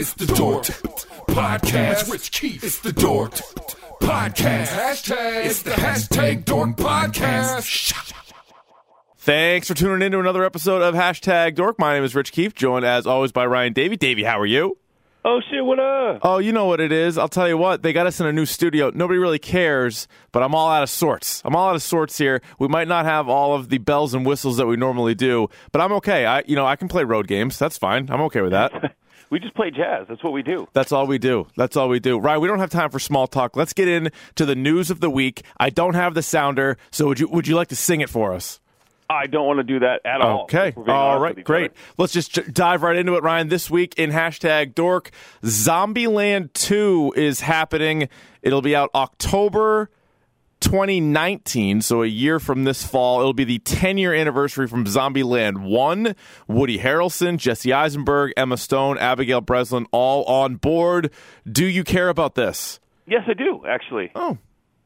It's the Dork Podcast. Rich Keefe. It's the Dork Podcast. Hashtag. It's the hashtag Dork Podcast. Thanks for tuning in to another episode of Hashtag Dork. My name is Rich Keefe, joined as always by Ryan Davey. Davey, how are you? Oh shit, what up? Oh, you know what it is. I'll tell you what, they got us in a new studio. Nobody really cares, but I'm all out of sorts. I'm all out of sorts here. We might not have all of the bells and whistles that we normally do, but I'm okay. I you know, I can play road games. That's fine. I'm okay with that. We just play jazz. That's what we do. That's all we do. That's all we do. Ryan, we don't have time for small talk. Let's get in to the news of the week. I don't have the sounder, so would you would you like to sing it for us? I don't want to do that at all. Okay. if we're being All right. Great. other. Let's just j- dive right into it, Ryan. This week in hashtag dork, Zombieland 2 is happening. It'll be out October 2019, so a year from this fall. It'll be the 10 year anniversary from Zombieland 1. Woody Harrelson, Jesse Eisenberg, Emma Stone, Abigail Breslin, all on board. Do you care about this? Yes, I do actually. Oh.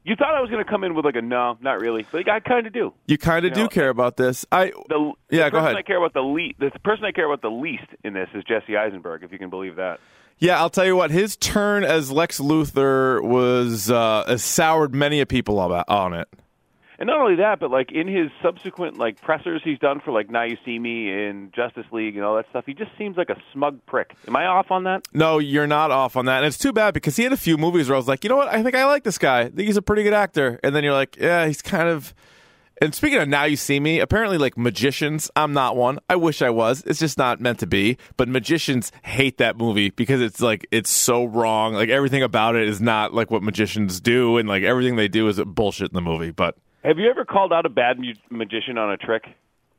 You thought I was going to come in with like a no, not really, but I kind of do. You kind of do know, care about this. I The, Yeah, the go ahead. I care about the least. The person I care about the least in this is Jesse Eisenberg, if you can believe that. Yeah, I'll tell you what. His turn as Lex Luthor was uh, has soured many a people about, on it. And not only that, but like in his subsequent like pressers he's done for like Now You See Me and Justice League and all that stuff, he just seems like a smug prick. Am I off on that? No, you're not off on that, and it's too bad because he had a few movies where I was like, you know what, I think I like this guy. I think he's a pretty good actor, and then you're like, yeah, he's kind of. And speaking of now, you see me. Apparently, like magicians, I'm not one. I wish I was. It's just not meant to be. But magicians hate that movie because it's like it's so wrong. Like everything about it is not like what magicians do, and like everything they do is bullshit in the movie. But Have you ever called out a bad mu- magician on a trick?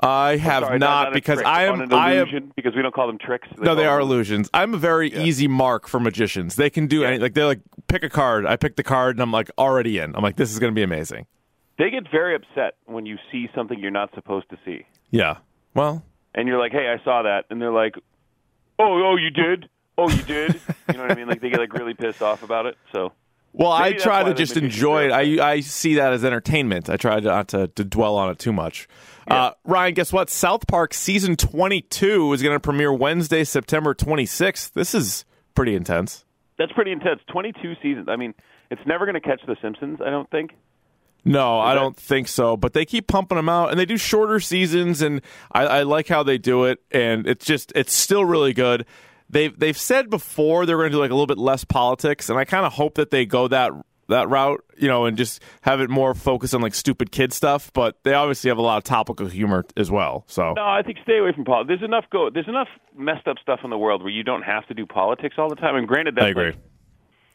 I have Sorry, not a because trick, I am. an I am. because we don't call them tricks. No, they are them- illusions. I'm a very easy mark for magicians. They can do any like they're like pick a card. I pick the card and I'm like already in. I'm like this is going to be amazing. They get very upset when you see something you're not supposed to see, Yeah. Well, and you're like, "Hey, I saw that," and they're like, "Oh, oh, you did? Oh, you did?" you know what I mean? Like they get like really pissed off about it. So well, I Maybe that's try to just enjoy it. I I see that as entertainment. I try not to, to dwell on it too much. Uh, Ryan, guess what? South Park season 22 is going to premiere Wednesday, September 26th. This is pretty intense. that's pretty intense. 22 seasons. I mean, it's never going to catch The Simpsons. I don't think. No, I don't think so. But they keep pumping them out, and they do shorter seasons, and I, I like how they do it. And it's just it's still really good. They've they've said before they're going to do like a little bit less politics, and I kind of hope that they go that that route, you know, and just have it more focused on like stupid kid stuff. But they obviously have a lot of topical humor as well. So No, I think stay away from politics. There's enough go. There's enough messed up stuff in the world where you don't have to do politics all the time. And granted, that's I agree. like,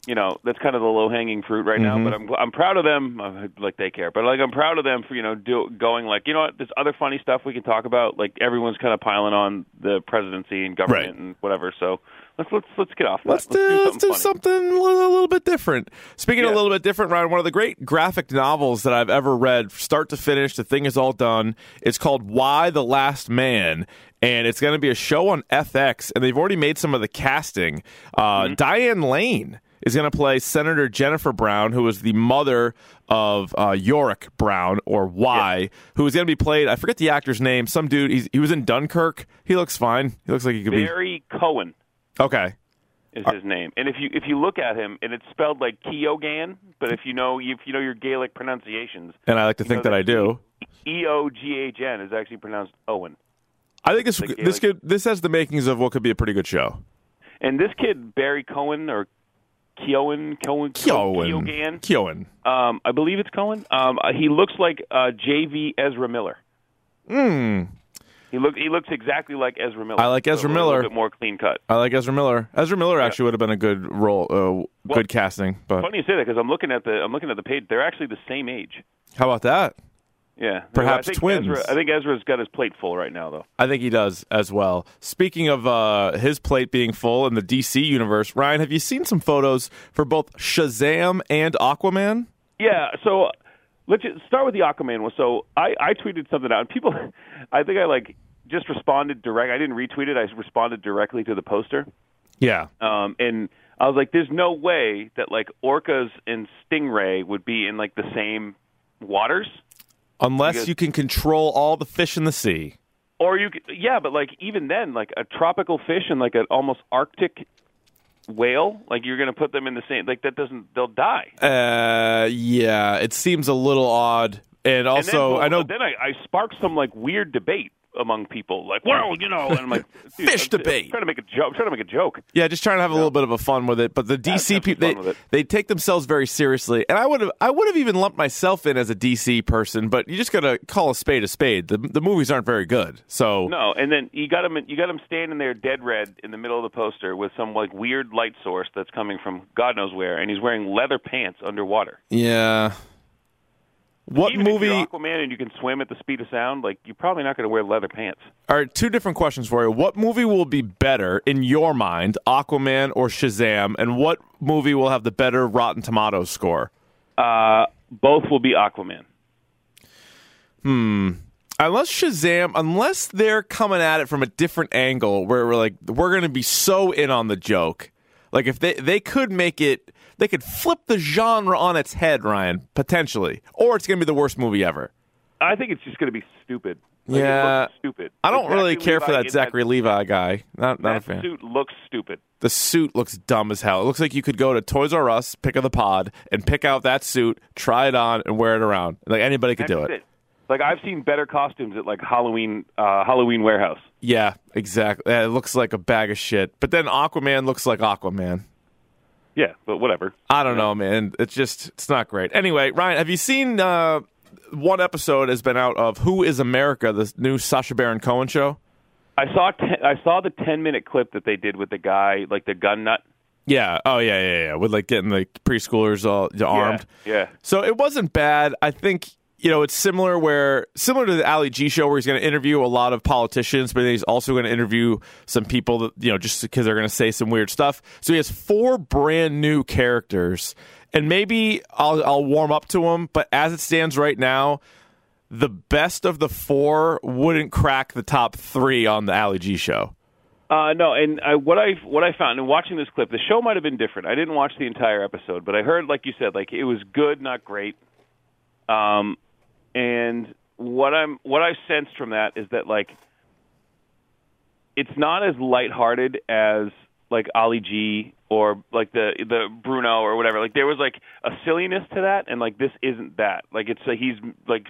you know that's kind of the low hanging fruit right Mm-hmm. now. But I'm I'm proud of them. uh, Like they care, but like I'm proud of them for you know do, going like you know what there's other funny stuff we can talk about. Like everyone's kind of piling on the presidency and government Right. and whatever. So let's let's let's get off. That. Let's do, let's do funny. something a little, a little bit different. Speaking of Yeah. a little bit different, Ryan, one of the great graphic novels that I've ever read, start to finish, the thing is all done. It's called Y: The Last Man, and it's going to be a show on FX, and they've already made some of the casting. Uh, Mm-hmm. Diane Lane is going to play Senator Jennifer Brown, who is the mother of uh, Yorick Brown, or Y, who is going to be played. I forget the actor's name. Some dude. He's, he was in Dunkirk. He looks fine. He looks like he could be Barry Cohen. okay. is his name. And if you if you look at him, and it's spelled like Keogan, but if you know if you know your Gaelic pronunciations, And I like to think know that I do. E O G H N is actually pronounced Owen. I think this this could this has the makings of what could be a pretty good show. And this kid Barry Cohen or Keowen Cohen Keowen. Keogan, um, I believe it's Cohen. Um, uh, he looks like uh, J.V. Ezra Miller. Hmm. He look he looks exactly like Ezra Miller. I like so Ezra a Miller. little bit more clean cut. I like Ezra Miller. Ezra Miller actually would have been a good role, uh, good casting. But Funny you say that because I'm looking at the I'm looking at the page. They're actually the same age. how about that? Yeah, Perhaps I twins. Ezra, I think Ezra's got his plate full right now, though. I think he does as well. Speaking of uh, his plate being full in the DC universe, Ryan, have you seen some photos for both Shazam and Aquaman? Yeah, so let's just start with the Aquaman one. So I, I tweeted something out, and people, I think I like just responded direct. I didn't retweet it. I responded directly to the poster, Yeah. um, and I was like, "There's no way that like orcas and stingray would be in like the same waters." Unless Because- you can control all the fish in the sea. Or you, yeah, but like even then, like a tropical fish and like an almost Arctic whale, like you're going to put them in the same, like that doesn't, they'll die. Uh, yeah, it seems a little odd. And also, and then, I know Then I, I sparked some like weird debate among people, like, well, you know, and I'm like, Fish I'm, debate. I'm trying to make a joke. Trying to make a joke. Yeah, just trying to have a little bit of a fun with it. But the DC people, they, fun with it. they take themselves very seriously, and I would have, I would have even lumped myself in as a DC person. But you just gotta call a spade a spade. The the movies aren't very good, so No, and then you got him. You got him standing there, dead red, in the middle of the poster with some like weird light source that's coming from God knows where, and he's wearing leather pants underwater. yeah. What Even if movie? you're Aquaman and you can swim at the speed of sound, like you're probably not going to wear leather pants. All right, two different questions for you. What movie will be better in your mind, Aquaman or Shazam? And what movie will have the better Rotten Tomatoes score? Uh, both will be Aquaman. Hmm. Unless Shazam, unless they're coming at it from a different angle, where we're like, we're going to be so in on the joke. Like if they they could make it, they could flip the genre on its head, Ryan, potentially, or it's going to be the worst movie ever. I think it's just going to be stupid. Like, Yeah. stupid. I don't really care for that Zachary Levi guy. Not not a fan. suit looks stupid. The suit looks dumb as hell. It looks like you could go to Toys R Us, pick up the pod, and pick out that suit, try it on, and wear it around. Like anybody could do That's it. Like I've seen better costumes at like Halloween uh, Halloween warehouse. Yeah, exactly. It looks like a bag of shit. But then Aquaman looks like Aquaman. Yeah, but whatever. I don't know, man. It's just it's not great. Anyway, Ryan, have you seen uh, one episode has been out of Who Is America, the new Sacha Baron Cohen show? I saw ten, I saw the ten minute clip that they did with the guy like the gun nut. Yeah. Oh yeah, yeah, yeah. With like getting the preschoolers all armed. Yeah. So it wasn't bad. I think you know it's similar where similar to the Ali G show where he's going to interview a lot of politicians, but he's also going to interview some people that you know just because they're going to say some weird stuff. So he has four brand new characters, and maybe I'll I'll warm up to them. But as it stands right now, the best of the four wouldn't crack the top three on the Ali G show. Uh, no, and I, what I what I found in watching this clip, the show might have been different. I didn't watch the entire episode, but I heard, like you said, like it was good, not great. Um, and what I'm what I've sensed from that is that like it's not as lighthearted as like Ali G or like the the Bruno or whatever. Like there was like a silliness to that, and like this isn't that. Like it's like he's like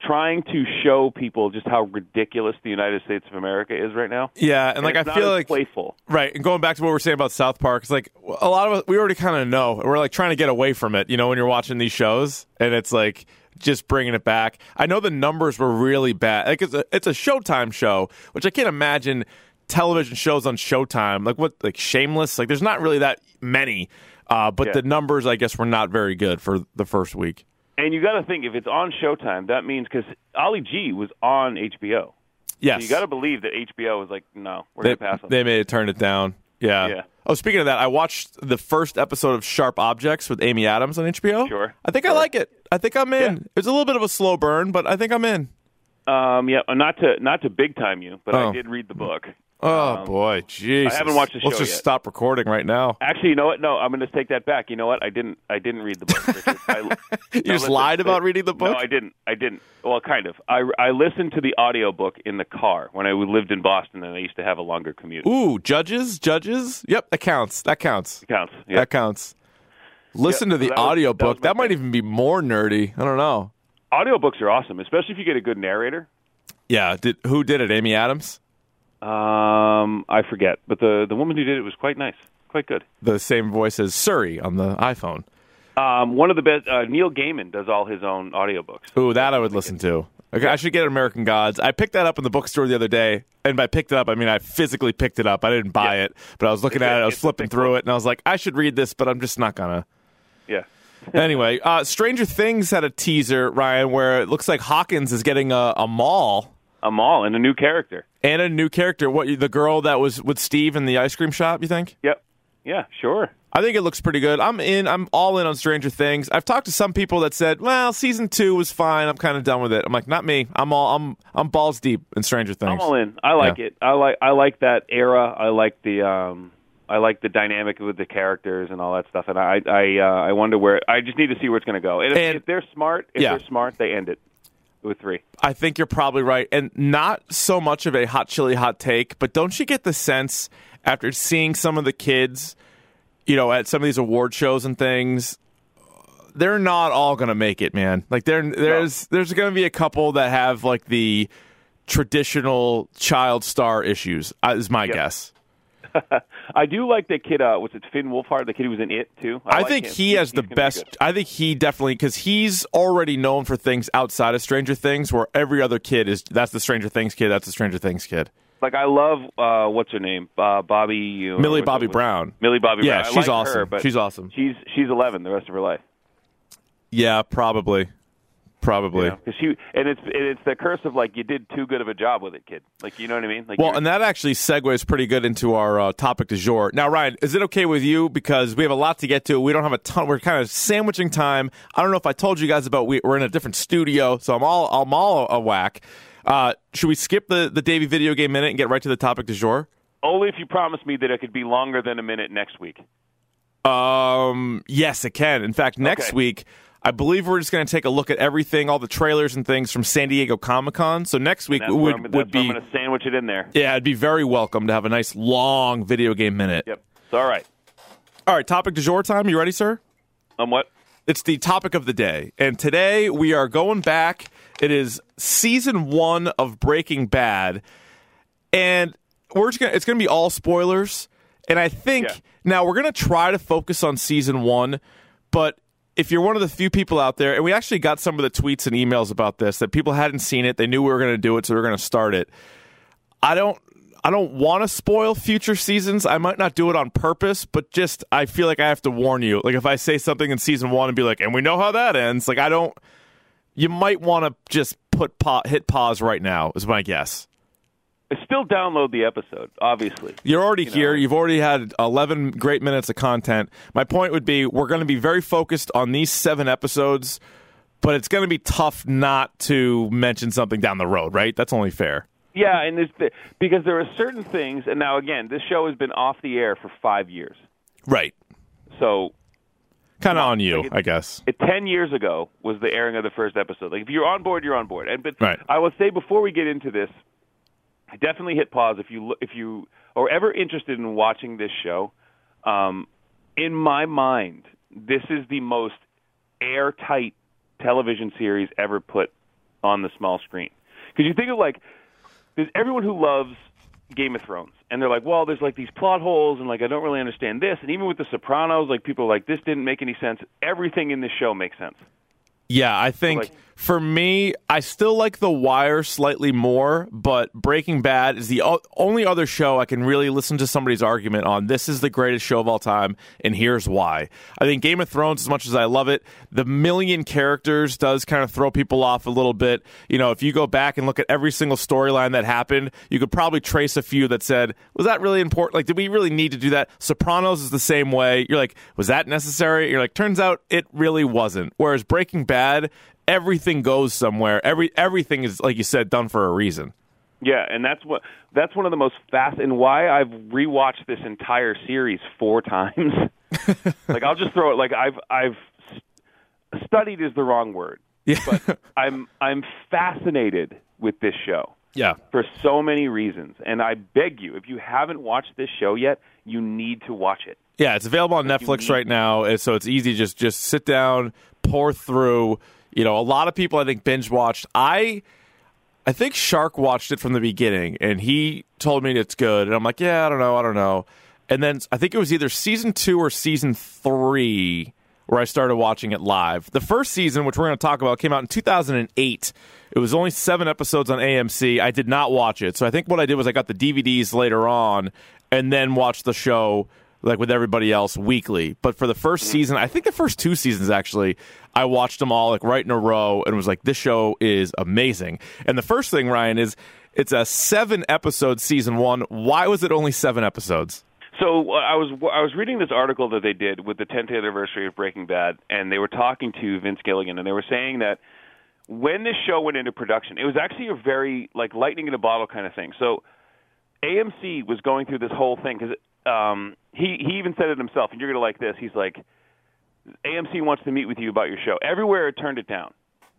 trying to show people just how ridiculous the United States of America is right now. Yeah, and, like it's I not feel like playful. Right, and going back to what we we're saying about South Park, it's like a lot of us we already kind of know. We're like trying to get away from it, you know, when you're watching these shows, and it's like just bringing it back. I know the numbers were really bad. Like it's a it's a Showtime show, which I can't imagine television shows on Showtime. Like what, like Shameless. Like there's not really that many, uh, but Yeah. the numbers I guess were not very good for the first week. And you got to think if it's on Showtime, that means because Ali G was on HBO. Yes, So you got to believe that HBO was like, no, we're they, gonna pass on. they may have turned it down. Yeah. Yeah. Oh, speaking of that, I watched the first episode of Sharp Objects with Amy Adams on HBO. Sure. I think I like it. I think I'm in. Yeah. It's a little bit of a slow burn, but I think I'm in. Um, yeah, not to not to big time you, but Oh. I did read the book. Oh Um, boy, jeez. I haven't watched the Let's just yet. stop recording right now. Actually, you know what? No, I'm going to take that back. You know what? I didn't. I didn't read the book. I, You No, just lied about it- reading the book. No, I didn't. I didn't. Well, kind of. I, I listened to the audio book in the car when I lived in Boston, and I used to have a longer commute. Ooh, judges, judges. Yep, that counts. That counts. Counts. Yeah. That counts. Listen Yeah, to the so that audio that book. my That might even be more nerdy. I don't know. Audiobooks are awesome, especially if you get a good narrator. Yeah. Did who did it? Amy Adams. Um, I forget, but the the woman who did it was quite nice, quite good. The same voice as Siri on the iPhone. Um, one of the best. Uh, Neil Gaiman does all his own audiobooks. Ooh, that I would listen to. Okay, I should get American Gods. I picked that up in the bookstore the other day, and by picked it up, I mean I physically picked it up. I didn't buy Yeah. it, but I was looking It's at it. I was flipping through book. it, and I was like, I should read this, but I'm just not gonna. Yeah. anyway, uh, Stranger Things had a teaser, Ryan, where it looks like Hawkins is getting a, a mall A mall and a new character. and a new character. What the girl that was with Steve in the ice cream shop? You think? Yep. Yeah, sure. I think it looks pretty good. I'm in. I'm all in on Stranger Things. I've talked to some people that said, "Well, season two was fine. I'm kind of done with it." I'm like, not me. I'm all. I'm. I'm balls deep in Stranger Things. I'm all in. I like Yeah. it. I like I like that era. I like the um I like the dynamic with the characters and all that stuff. And I I uh, I wonder where I just need to see where it's going to go. And if, And- if they're smart, if Yeah. they're smart, they end it with three. I think you're probably right, and not so much of a hot chili hot take, but don't you get the sense after seeing some of the kids, you know, at some of these award shows and things, they're not all going to make it, man. Like there, there's there's going to be a couple that have like the traditional child star issues. Uh, is my Yep. guess. I do like the kid. Uh, was it Finn Wolfhard? The kid who was in it too. I, like think him. he He's- has the he's gonna be best. I think he definitely because he's already known for things outside of Stranger Things, where every other kid is. That's the Stranger Things kid. That's the Stranger Things kid. Like I love uh, what's her name, uh, Bobby. uh, Millie Bobby Brown. Millie Bobby Yeah, Brown. I she's like awesome. Her, She's awesome. She's she's 11 the rest of her life. Yeah, probably, probably. Because she and it's and it's the curse of like you did too good of a job with it, kid. Like you know what I mean? Like Well, and that actually segues pretty good into our uh, topic du jour. Now, Ryan, is it okay with you because we have a lot to get to? We don't have a ton. We're kind of sandwiching time. I don't know if I told you guys about we, we're in a different studio, so I'm all I'm all a whack. Uh, should we skip the the Davey video game minute and get right to the topic du jour? only if you promise me that it could be longer than a minute next week. Um, yes, it can. In fact, next Okay. week, I believe we're just going to take a look at everything, all the trailers and things from San Diego Comic Con. So next week That's where I'm, would would where I'm be going to sandwich it in there. yeah, it'd be very welcome to have a nice long video game minute. Yep. It's all right. All right, topic du jour time. You ready, sir? Um, what? It's the topic of the day. And today we are going back. It is season one of Breaking Bad. And we're just gonna it's gonna be all spoilers. And I think Yeah. now we're gonna try to focus on season one, but if you're one of the few people out there, and we actually got some of the tweets and emails about this that people hadn't seen it, they knew we were going to do it, so we are going to start it. I don't, I don't want to spoil future seasons. I might not do it on purpose, but just I feel like I have to warn you. Like if I say something in season one and be like, and we know how that ends, like I don't. You might want to just put pa- hit pause right now. Is my guess. Still download the episode, obviously. You're already You here. know. You've already had 11 great minutes of content. My point would be we're going to be very focused on these seven episodes, but it's going to be tough not to mention something down the road, right? That's only fair. Yeah, and there's the, because there are certain things, and now again, this show has been off the air for five years. Right. So Kind of on you, like it- I guess. it, ten years ago was the airing of the first episode. Like if you're on board, you're on board. And but Right. I will say before we get into this, definitely hit pause if you if you are ever interested in watching this show. Um, in my mind, this is the most airtight television series ever put on the small screen. Because you think of like, there's everyone who loves Game of Thrones, and they're like, well, there's like these plot holes, and like I don't really understand this. And even with The Sopranos, like people are like, this didn't make any sense. Everything in this show makes sense. Yeah, I think like- for me, I still like The Wire slightly more, but Breaking Bad is the o- only other show I can really listen to somebody's argument on. This is the greatest show of all time, and here's why. I think Game of Thrones, as much as I love it, the million characters does kind of throw people off a little bit. You know, if you go back and look at every single storyline that happened, you could probably trace a few that said, was that really important? Like, did we really need to do that? Sopranos is the same way. You're like, was that necessary? You're like, turns out it really wasn't. Whereas Breaking Bad, everything goes somewhere. Every everything is like you said, done for a reason. Yeah, and that's what that's one of the most fast and why I've rewatched this entire series four times. like I'll just throw it like I've I've studied is the wrong word, Yeah, but I'm I'm fascinated with this show yeah. for so many reasons, and I beg you, if you haven't watched this show yet, you need to watch it. Yeah, it's available on Netflix right now, eh, so it's easy. Just just sit down, pour through. You know, a lot of people I think binge watched. I I think Shark watched it from the beginning, and he told me it's good, and I'm like, yeah, I don't know, I don't know. And then I think it was either season two or season three where I started watching it live. The first season, which we're going to talk about, came out in 2008. It was only seven episodes on AMC. I did not watch it. So I think what I did was I got the DVDs later on and then watched the show like with everybody else weekly. But for the first season, I think the first two seasons actually, I watched them all like right in a row and was like, this show is amazing. And the first thing, Ryan, is it's a seven episode season one. Why was it only seven episodes? So uh, I was I was reading this article that they did with the 10th anniversary of Breaking Bad, and they were talking to Vince Gilligan, and they were saying that when this show went into production, it was actually a very like lightning in a bottle kind of thing. So AMC was going through this whole thing because um, he he even said it himself, and you're gonna like this. He's like, AMC wants to meet with you about your show. Everywhere it turned it down.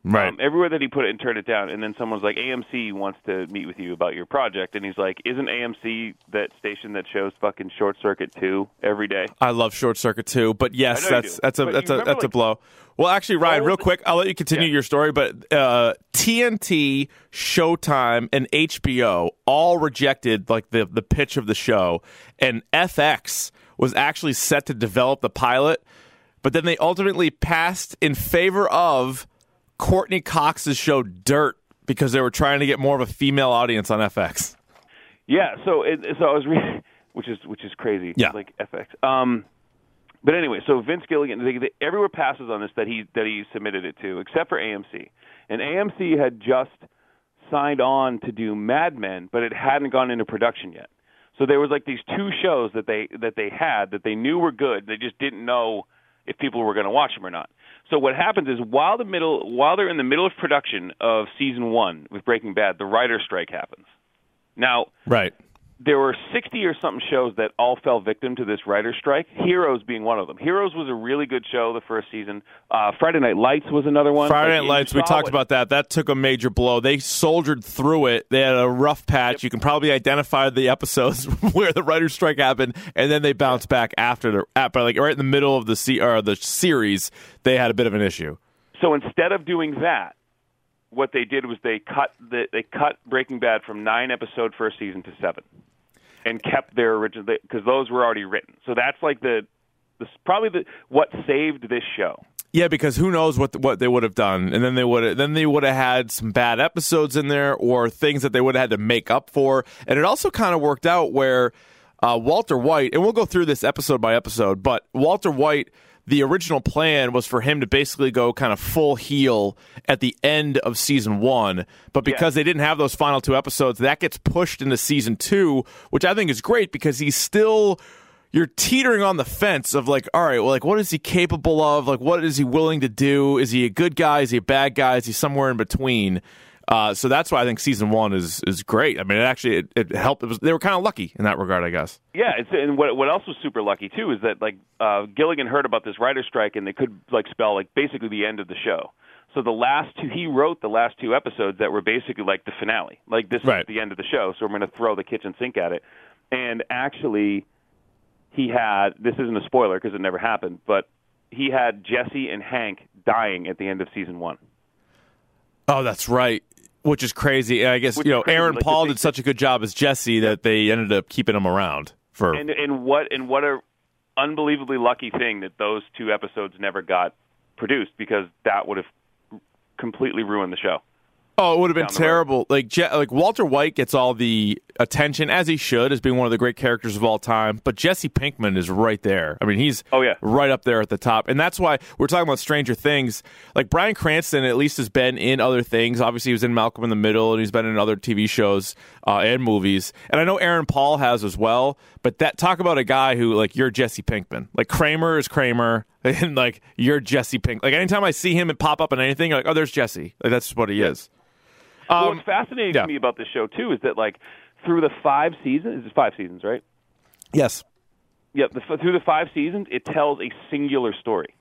Right. Um, everywhere that he put it and turned it down, and then someone's like, AMC wants to meet with you about your project, and he's like, Isn't AMC that station that shows fucking Short Circuit two every day? I love Short Circuit two, but yes, I know you that's do. that's a that's a that's a blow. Well, actually, Ryan, real quick, I'll let you continue Yeah. your story, but uh, TNT, Showtime, and HBO all rejected like the the pitch of the show, and FX was actually set to develop the pilot, but then they ultimately passed in favor of Courtney Cox's show Dirt because they were trying to get more of a female audience on FX. Yeah, so it, so I was reading, which is which is crazy. Yeah. like FX. Um, but anyway, so Vince Gilligan, they, they, everywhere passes on this that he that he submitted it to, except for AMC, and AMC had just signed on to do Mad Men, but it hadn't gone into production yet. So there was like these two shows that they that they had that they knew were good. They just didn't know if people were going to watch them or not. So what happens is while the middle while they're in the middle of production of season one with Breaking Bad, the writer strike happens. Now Right. There were 60 or something shows that all fell victim to this writer's strike, Heroes being one of them. Heroes was a really good show the first season. Uh, Friday Night Lights was another one. Friday Night Lights, we talked what- about that. That took a major blow. They soldiered through it. They had a rough patch. You can probably identify the episodes where the writer's strike happened, and then they bounced back after the, at, but like right in the middle of the se- or the series, they had a bit of an issue. So instead of doing that, what they did was they cut the, they cut Breaking Bad from nine episode first season to seven, and kept their original because those were already written. So that's like the, the probably the what saved this show. Yeah, because who knows what what they would have done, and then they would then they would have had some bad episodes in there or things that they would have had to make up for, and it also kind of worked out where uh, Walter White, and we'll go through this episode by episode, but Walter White. The original plan was for him to basically go kind of full heel at the end of season one, but because they didn't have those final two episodes, that gets pushed into season two, which I think is great because he's still you're teetering on the fence of like, all right, well, like, what is he capable of? Like, what is he willing to do? Is he a good guy? Is he a bad guy? Is he somewhere in between? Uh, so that's why I think season one is is great. I mean, it actually it, it helped. It was they were kind of lucky in that regard, I guess. Yeah, it's, and what what else was super lucky too is that like uh, Gilligan heard about this writer strike and they could like spell like basically the end of the show. So the last two, he wrote the last two episodes that were basically like the finale. Like this Right. is the end of the show, so we're going to throw the kitchen sink at it. And actually, he had this isn't a spoiler because it never happened, but he had Jesse and Hank dying at the end of season one. Oh, that's right. Which is crazy. I guess Which you know Aaron like, Paul did such a good job as Jesse that they ended up keeping him around for. And and what and what a unbelievably lucky thing that those two episodes never got produced because that would have completely ruined the show. Oh, it would have been the road. terrible. Like like Walter White gets all the attention as he should, as being one of the great characters of all time. But Jesse Pinkman is right there. I mean, he's Oh, yeah. right up there at the top, and that's why we're talking about Stranger Things. Like Bryan Cranston, at least has been in other things. Obviously, he was in Malcolm in the Middle, and he's been in other TV shows uh, and movies. And I know Aaron Paul has as well. But that talk about a guy who like you're Jesse Pinkman. Like Kramer is Kramer, and like you're Jesse Pink. Like anytime I see him and pop up in anything, like oh, there's Jesse. Like that's what he is. well, Um, what's fascinating yeah. to me about this show too is that like through the five seasons, is it's five seasons, right? Yes. Yeah, the, through the five seasons, it tells a singular story.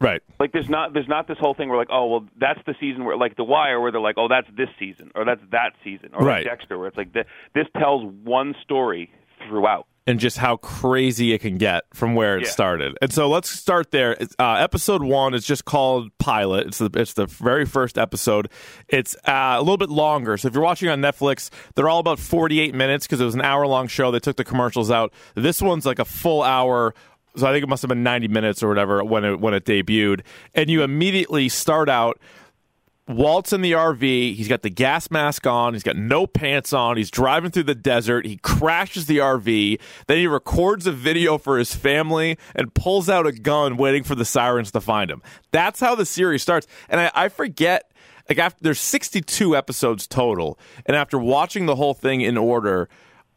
Right. Like there's not there's not this whole thing where like oh well that's the season where like The Wire where they're like oh that's this season or that's that season or Right. like Dexter where it's like th- this tells one story throughout. And just how crazy it can get from where it Yeah. started. And so let's start there. Uh, episode one is just called Pilot. It's the it's the very first episode. It's uh, a little bit longer. So if you're watching on Netflix, they're all about 48 minutes because it was an hour long show. They took the commercials out. This one's like a full hour. so I think it must have been 90 minutes or whatever when it when it debuted, and you immediately start out. Walt's in the RV. He's got the gas mask on. He's got no pants on. He's driving through the desert. He crashes the RV. Then he records a video for his family and pulls out a gun, waiting for the sirens to find him. That's how the series starts. And I, I forget, like, after there's 62 episodes total, and after watching the whole thing in order,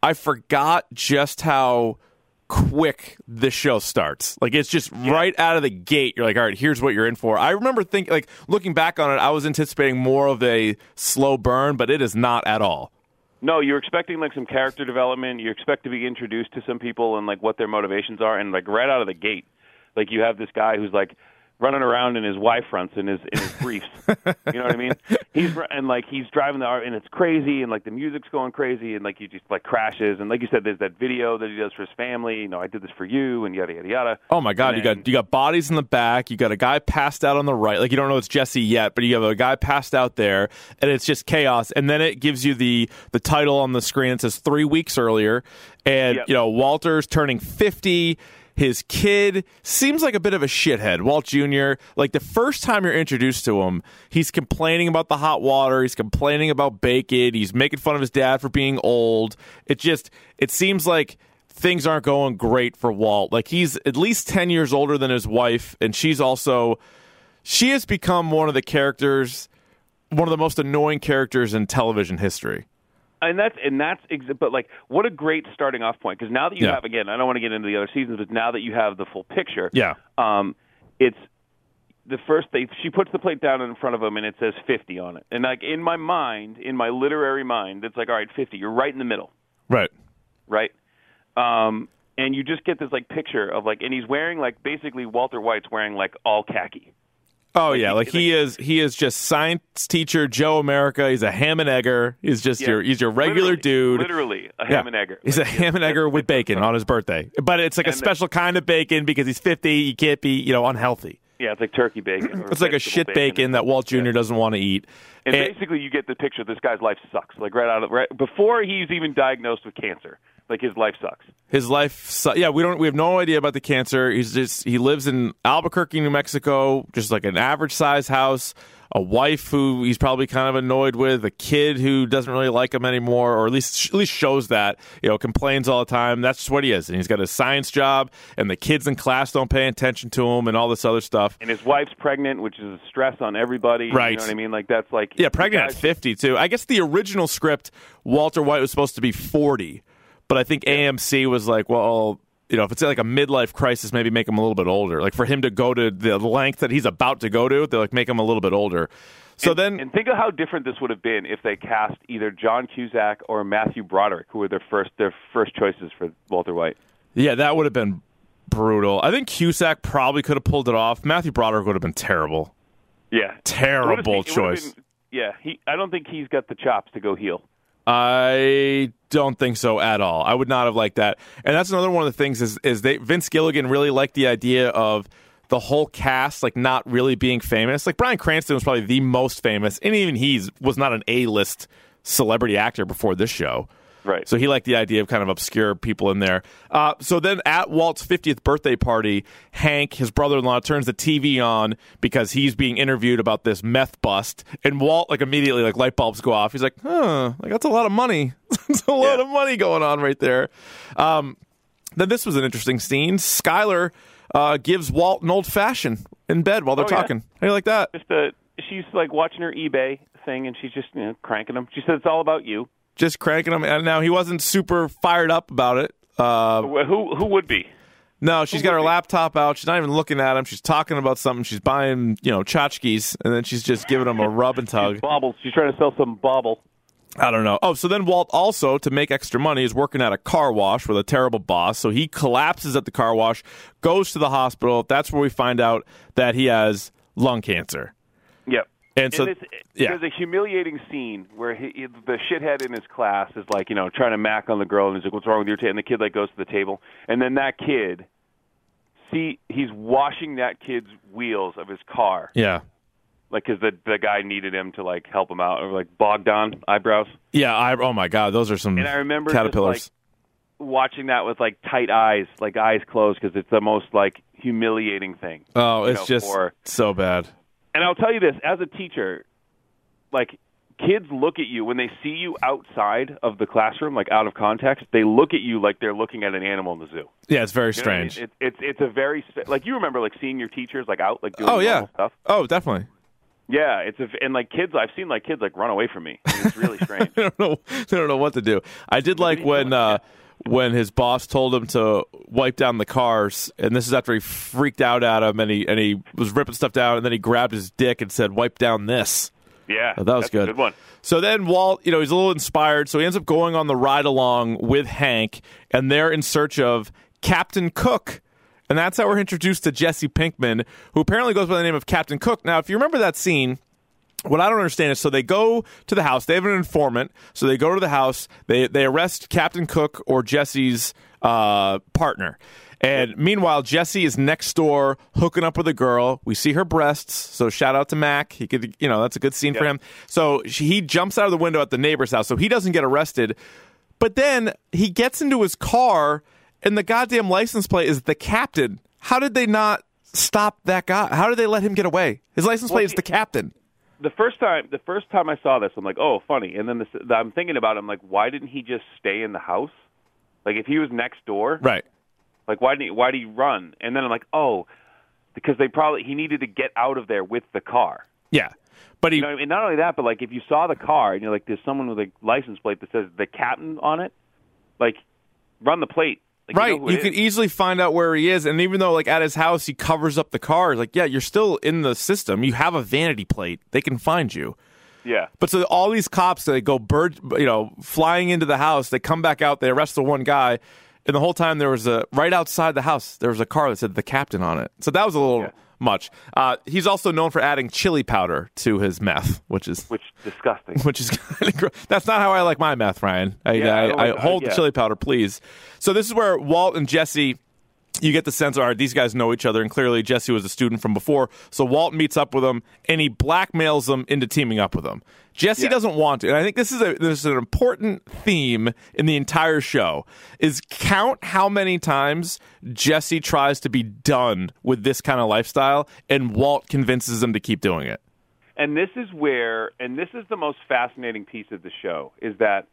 I forgot just how quick this show starts. Like it's just right out of the gate. You're like, all right, here's what you're in for. I remember thinking, like looking back on it, I was anticipating more of a slow burn, but it is not at all. No, you're expecting like some character development. You expect to be introduced to some people and like what their motivations are, and like right out of the gate, like you have this guy who's like running around in his Y fronts and his in his briefs. you know what I mean? He's and like he's driving the R and it's crazy and like the music's going crazy and like he just like crashes and like you said, there's that video that he does for his family. You know, I did this for you and yada yada yada. Oh my god, And you then- got you got bodies in the back. You got a guy passed out on the right. Like you don't know it's Jesse yet, but you have a guy passed out there, and it's just chaos. And then it gives you the the title on the screen. It says three weeks earlier, and Yep. you know Walter's turning fifty. His kid seems like a bit of a shithead. Walt Jr., like the first time you're introduced to him, he's complaining about the hot water. He's complaining about bacon. He's making fun of his dad for being old. It just, it seems like things aren't going great for Walt. Like he's at least 10 years older than his wife, and she's also, she has become one of the characters, one of the most annoying characters in television history. And that's and that's ex- but like what a great starting off point because now that you Yeah. have again I don't want to get into the other seasons but now that you have the full picture Yeah. um it's the first they she puts the plate down in front of him and it says 50 on it and like in my mind in my literary mind it's like all right 50 you're right in the middle Right. right um and you just get this like picture of like and he's wearing like basically Walter White's wearing like all khaki Oh yeah, he- like he is he is just science teacher Joe America. He's a ham and egger. He's just Yeah. your he's your regular Literally- dude. literally a Yeah. ham and egger He's a ham and egger with bacon on his birthday. But it's like a And- special kind of bacon because he's 50, you can't be, you know, unhealthy. yeah it's like turkey bacon It's like a shit bacon that Walt Jr. Yeah. doesn't want to eat. And And- basically, you get the picture. This guy's life sucks. Like right out of right before he's even diagnosed with cancer. Like his life sucks. his life su- yeah we don't we have no idea about the cancer he's just he lives in albuquerque new mexico just like an average size house a wife who he's probably kind of annoyed with a kid who doesn't really like him anymore or at least at least shows that you know complains all the time that's just what he is and he's got a science job and the kids in class don't pay attention to him and all this other stuff And his wife's pregnant, which is a stress on everybody. Right. You know what I mean? Like that's like yeah pregnant at 50 too i guess the original script walter white was supposed to be 40 but i think amc was like well you know, if it's like a midlife crisis, maybe make him a little bit older. Like for him to go to the length that he's about to go to, they're like make him a little bit older. So then, And think of how different this would have been if they cast either John Cusack or Matthew Broderick, who were their first their first choices for Walter White. yeah, that would have been brutal. I think Cusack probably could have pulled it off. Matthew Broderick would have been terrible. Yeah. Terrible It would have- it would have choice. been- yeah, he. I don't think he's got the chops to go heel. I don't think so at all. I would not have liked that. And that's another one of the things is is they Vince Gilligan really liked the idea of the whole cast like not really being famous. Like Bryan Cranston was probably the most famous, and even he was not an A list celebrity actor before this show. Right. So he liked the idea of kind of obscure people in there. Uh, so then at Walt's 50th birthday party, Hank, his brother in law, turns the TV on because he's being interviewed about this meth bust. And Walt, like, immediately, like, light bulbs go off. He's like, huh, like, that's a lot of money. That's a lot Yeah. of money going on right there. Um, then this was an interesting scene. Skyler uh, gives Walt an old fashioned in bed while they're Oh, yeah. talking. How do you like that? Just uh, she's like watching her eBay thing, and she's just you know cranking them. She said it's all about you. Just cranking him. And now he wasn't super fired up about it. Uh, Who who would be? No, she's Who got her be? laptop out. She's not even looking at him. She's talking about something. She's buying, you know, tchotchkes, and then she's just giving him a rub and tug. Baubles. She's trying to sell some bauble. I don't know. Oh, so then Walt also, to make extra money, is working at a car wash with a terrible boss. So he collapses at the car wash, goes to the hospital. That's where we find out that he has lung cancer. And so, it's, yeah. there's a humiliating scene where he, he- the shithead in his class is like, you know, trying to mac on the girl, and he's like, "What's wrong with your?" And the kid like goes to the table, and then that kid, see, he's washing that kid's wheels of his car, Yeah. like because the the guy needed him to like help him out, or like bogged Bogdan eyebrows. Yeah. I, oh, my God. Those are some And I remember just, caterpillars. watching that with like tight eyes, like eyes closed, because it's the most like humiliating thing. Oh, it's know, just for- so bad. And I'll tell you this: as a teacher, like kids look at you when they see you outside of the classroom, like out of context. They look at you like they're looking at an animal in the zoo. Yeah, it's very You what I mean? strange. It's it's it's a very like you remember like seeing your teachers like out like doing oh yeah. stuff. Oh, definitely. Yeah, it's a and like kids. I've seen like kids like run away from me. It's really strange. I don't know. I don't know what to do. I did like when uh, when his boss told him to wipe down the cars, and this is after he freaked out at him, and he and he was ripping stuff down, and then he grabbed his dick and said, "Wipe down this." Yeah, Oh, that was good. A good one. So then Walt, you know, he's a little inspired, so he ends up going on the ride along with Hank, and they're in search of Captain Cook. And that's how we're introduced to Jesse Pinkman, who apparently goes by the name of Captain Cook. Now, if you remember that scene, what I don't understand is so they go to the house. They have an informant. So they go to the house. They they arrest Captain Cook or Jesse's uh, partner. And meanwhile, Jesse is next door hooking up with a girl. We see her breasts. So shout out to Mac. He could, you know, that's a good scene for him. So she, he jumps out of the window at the neighbor's house. So he doesn't get arrested. But then he gets into his car, and the goddamn license plate is the captain. How did they not stop that guy? How did they let him get away? His license plate is the captain. The first time the first time I saw this, I'm like, oh, funny. And then this, I'm thinking about, it, I'm like, why didn't he just stay in the house? Like if he was next door, Right. like why didn't he, why did he run? And then I'm like, oh, because they probably he needed to get out of there with the car. Yeah. But he You know, mean? not only that, but like if you saw the car and you're like, there's someone with a license plate that says the captain on it, like run the plate. Like, right, you, know you could easily find out where he is, and even though like at his house he covers up the car, like yeah, you're still in the system. You have a vanity plate; they can find you. yeah. But so all these cops, they go bird, you know, flying into the house. They come back out. They arrest the one guy, and the whole time there was a right outside the house. There was a car that said the captain on it. So that was a little Yeah. Much. Uh, he's also known for adding chili powder to his meth, which is Which disgusting. which is kind of gross. That's not how I like my meth, Ryan. I, Yeah, I, I I hold yeah. the chili powder, please. So this is where Walt and Jesse. You get the sense, all right, these guys know each other, and clearly Jesse was a student from before. So Walt meets up with him, and he blackmails them into teaming up with him. Jesse Yeah. doesn't want to, and I think this is a this is an important theme in the entire show. Is count how many times Jesse tries to be done with this kind of lifestyle, and Walt convinces him to keep doing it. and this is where and this is the most fascinating piece of the show is that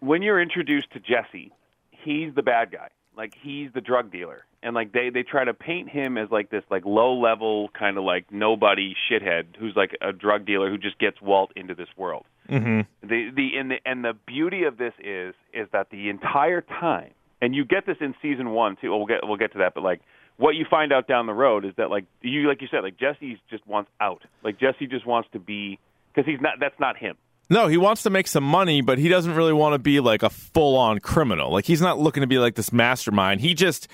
when you're introduced to Jesse, he's the bad guy. Like he's the drug dealer. And like they they try to paint him as like this like low level kind of like nobody shithead who's like a drug dealer who just gets Walt into this world. Mm-hmm. The the and the and the beauty of this is is that the entire time and you get this in season 1 too. Well, we'll get we'll get to that but like what you find out down the road is that like you like you said like Jesse just wants out. Like Jesse just wants to be because he's not that's not him. No, he wants to make some money, but he doesn't really want to be like a full on criminal. Like he's not looking to be like this mastermind. He just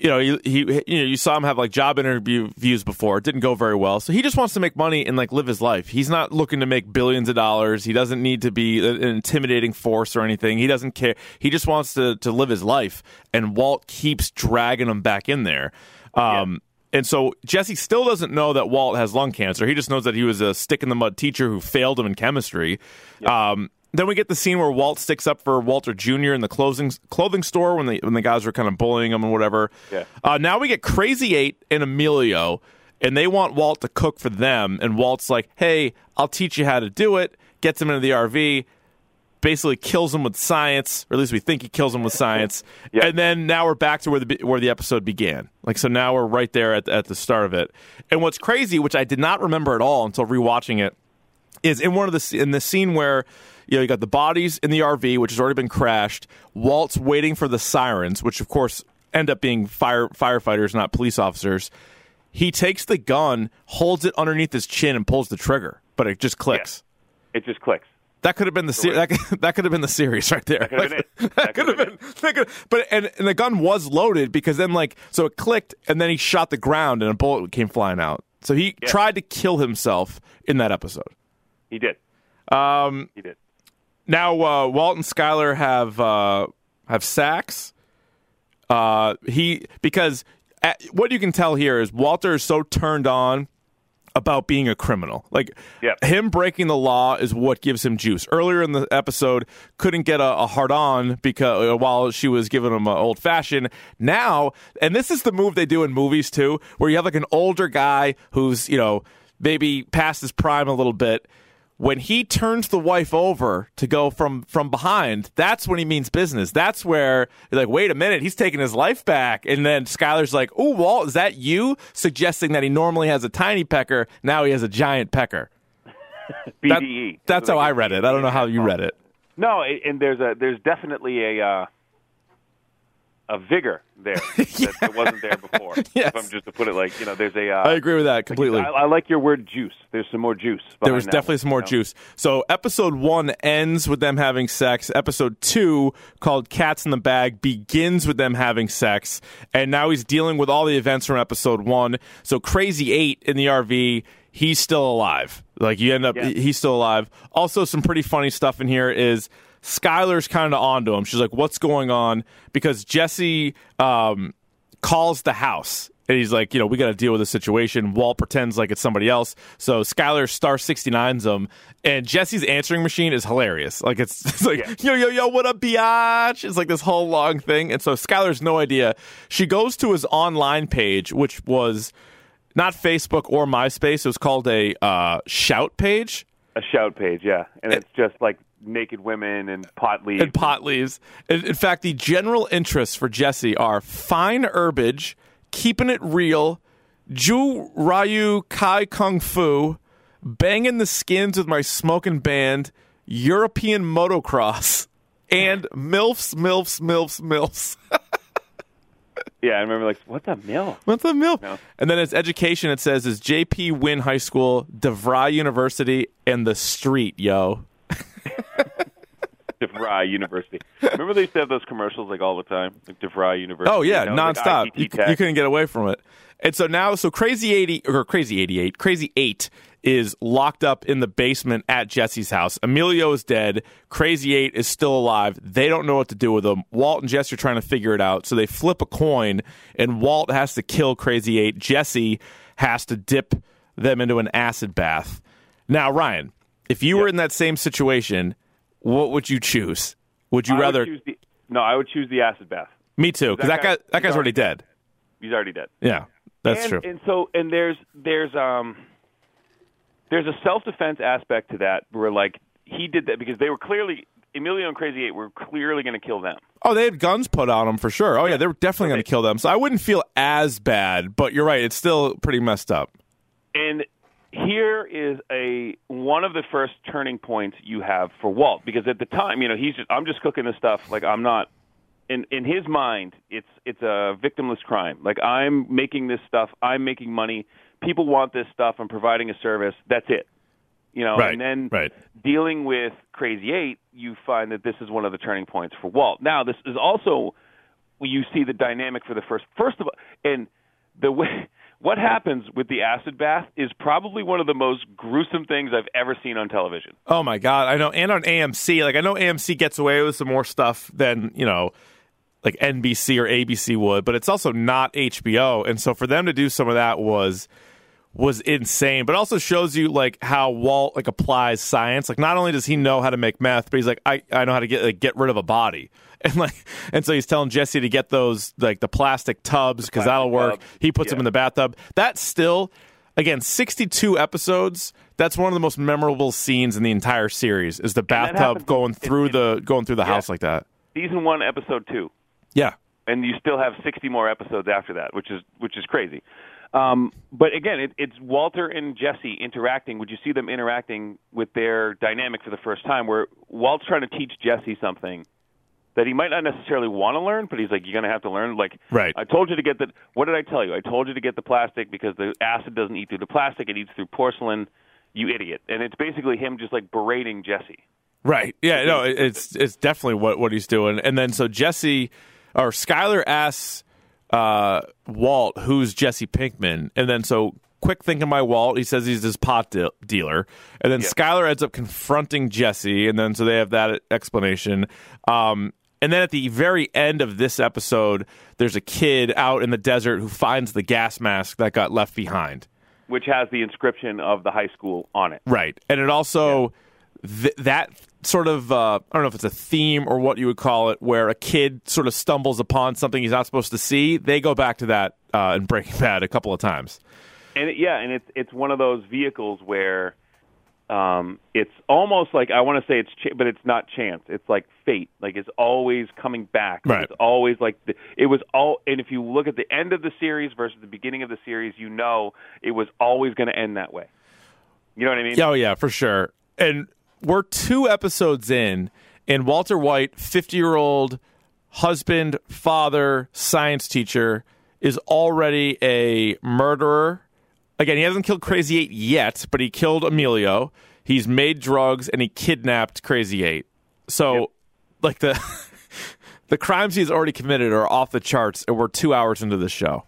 you know, he, he you know, you saw him have like job interview views before. It didn't go very well. So he just wants to make money and like live his life. He's not looking to make billions of dollars. He doesn't need to be an intimidating force or anything. He doesn't care. He just wants to to live his life. And Walt keeps dragging him back in there. Um And so Jesse still doesn't know that Walt has lung cancer. He just knows that he was a stick in the mud teacher who failed him in chemistry. Um, then we get the scene where Walt sticks up for Walter Jr. in the clothing clothing store when the when the guys were kind of bullying him and whatever. Yeah. Uh, now we get Krazy-8 and Emilio, and they want Walt to cook for them. And Walt's like, "Hey, I'll teach you how to do it." Gets him into the RV. Basically kills him with science, or at least we think he kills him with science. Yeah. And then now we're back to where the where the episode began. Like so now we're right there at at the start of it. And what's crazy, which I did not remember at all until rewatching it, is in one of the in the scene where you know you got the bodies in the RV, which has already been crashed. Walt's waiting for the sirens, which of course end up being fire firefighters, not police officers. He takes the gun, holds it underneath his chin, and pulls the trigger, but it just clicks. It just clicks. That could have been the se- that, could, that could have been the series right there. That could have been it. that That could could have have been. Could, but and, and the gun was loaded because then like so it clicked and then he shot the ground and a bullet came flying out. So he Yeah. tried to kill himself in that episode. He did. Um, he did. Now uh, Walt and Skyler have uh, have sacks. Uh, he because uh what you can tell here is Walter is so turned on about being a criminal. Like Yep. him breaking the law is what gives him juice. Earlier in the episode, couldn't get a, a hard on because uh, while she was giving him an old fashioned. Now, and this is the move they do in movies too, where you have like an older guy who's you know maybe past his prime a little bit. When he turns the wife over to go from from behind, that's when he means business. That's where you're like, wait a minute, he's taking his life back. And then Skyler's like, oh, Walt, is that you? Suggesting that he normally has a tiny pecker, now he has a giant pecker. That- BDE. that's how I read it. I don't know how you read it. No, and there's a there's definitely a uh, a vigor there that, that wasn't there before. Yes. If I'm just to put it like you know, there's a. Uh, I agree with that completely. I, I like your word juice. There's some more juice. there was definitely one, some more you know? juice. So episode one ends with them having sex. Episode two, called "Cats in the Bag," begins with them having sex, and now he's dealing with all the events from episode one. So Krazy-8 in the RV, he's still alive. Like you end up, Yeah. he's still alive. Also, some pretty funny stuff in here is. Skyler's kind of onto him. She's like, "What's going on?" Because Jesse um, calls the house and he's like, you know, we got to deal with the situation. Walt pretends like it's somebody else. So Skyler star 69s him. And Jesse's answering machine is hilarious. Like, it's, it's like, yo, yo, yo, what up, biatch? It's like this whole long thing. And so Skyler's no idea. She goes to his online page, which was not Facebook or MySpace. It was called a uh, shout page A shout page, yeah, and it's just like naked women and pot leaves. and pot leaves. In, in fact, the general interests for Jesse are fine herbage, keeping it real, Ju Ryu Kai Kung Fu, banging the skins with my smoking band, European motocross, and MILFs, MILFs, MILFs, MILFs. Yeah, I remember like, what the mill? What's a MILF? No. And then its education, it says, is JP Wynne High School, DeVry University, and the street, yo. DeVry University. Remember they used to have those commercials like all the time, like DeVry University. Oh yeah, you know, nonstop. ITT you, you couldn't get away from it. And so now, so crazy eighty or crazy eighty eight, Krazy-8 is locked up in the basement at Jesse's house. Emilio is dead. Krazy-8 is still alive. They don't know what to do with him. Walt and Jesse are trying to figure it out. So they flip a coin, and Walt has to kill Krazy-8. Jesse has to dip them into an acid bath. Now, Ryan, if you were in that same situation, what would you choose? Would you I rather? choose the, no, I would choose the acid bath. me too, because that That guy- guy that guy's already already dead. He's already dead. Yeah, that's and, true. And so, and there's there's um there's a self defense aspect to that where like he did that because they were clearly Emilio and Krazy-8 were clearly going to kill them. oh, they had guns put on them for sure. Oh yeah, they were definitely going to kill them. So I wouldn't feel as bad, but you're right. It's still pretty messed up. And here is a one of the first turning points you have for Walt because at the time, you know, he's just I'm just cooking this stuff like I'm not in in his mind, it's it's a victimless crime. Like I'm making this stuff, I'm making money. People want this stuff. I'm providing a service. That's it. You know, Right, and then right. dealing with Krazy-8, you find that this is one of the turning points for Walt. Now, this is also you see the dynamic for the first first of all, and the way what happens with the acid bath is probably one of the most gruesome things I've ever seen on television. Oh my god, I know. And on AMC, like I know AMC gets away with some more stuff than you know, like NBC or ABC would, but it's also not HBO. And so for them to do some of that was was insane. But also shows you like how Walt like applies science. Like not only does he know how to make meth, but he's like, I, I know how to get like, get rid of a body. And like, and so he's telling Jesse to get those like the plastic tubs because that'll work. tubs, He puts them in the bathtub. That's still, again, 62 episodes. That's one of the most memorable scenes in the entire series. Is the bathtub going in- through in- the going through the Yeah. house like that? Season one, episode two. Yeah. and you still have 60 more episodes after that, which is which is crazy. Um, but again, it, it's Walter and Jesse interacting. Would you see them interacting with their dynamic for the first time, where Walt's trying to teach Jesse something that he might not necessarily want to learn, but he's like, "You're going to have to learn." Like, Right. I told you to get the. What did I tell you? I told you to get the plastic because the acid doesn't eat through the plastic; it eats through porcelain. You idiot! And it's basically him just like berating Jesse. Right. Yeah. No. It's it's definitely what what he's doing. And then so Jesse or Skyler asks uh, Walt, "Who's Jesse Pinkman?" And then so quick thinking by Walt, he says he's his pot de- dealer. And then Yeah. Skyler ends up confronting Jesse, and then so they have that explanation. Um, and then at the very end of this episode, there's a kid out in the desert who finds the gas mask that got left behind. which has the inscription of the high school on it. Right, and it also th- that sort of uh, I don't know if it's a theme or what you would call it, where a kid sort of stumbles upon something he's not supposed to see. They go back to that uh, in Breaking Bad a couple of times. And it, yeah, and it's it's one of those vehicles where um, it's almost like I want to say it's, ch- but it's not chance. It's like fate. Like it's always coming back. Right. It's always like the, it was all. And if you look at the end of the series versus the beginning of the series, you know it was always going to end that way. You know what I mean? Oh yeah, for sure. And we're two episodes in, and Walter White, fifty-year-old husband, father, science teacher, is already a murderer. Again, he hasn't killed Krazy-8 yet, but he killed Emilio. He's made drugs and he kidnapped Krazy-8. So, Yep. like the the crimes he's already committed are off the charts, and we're two hours into the show.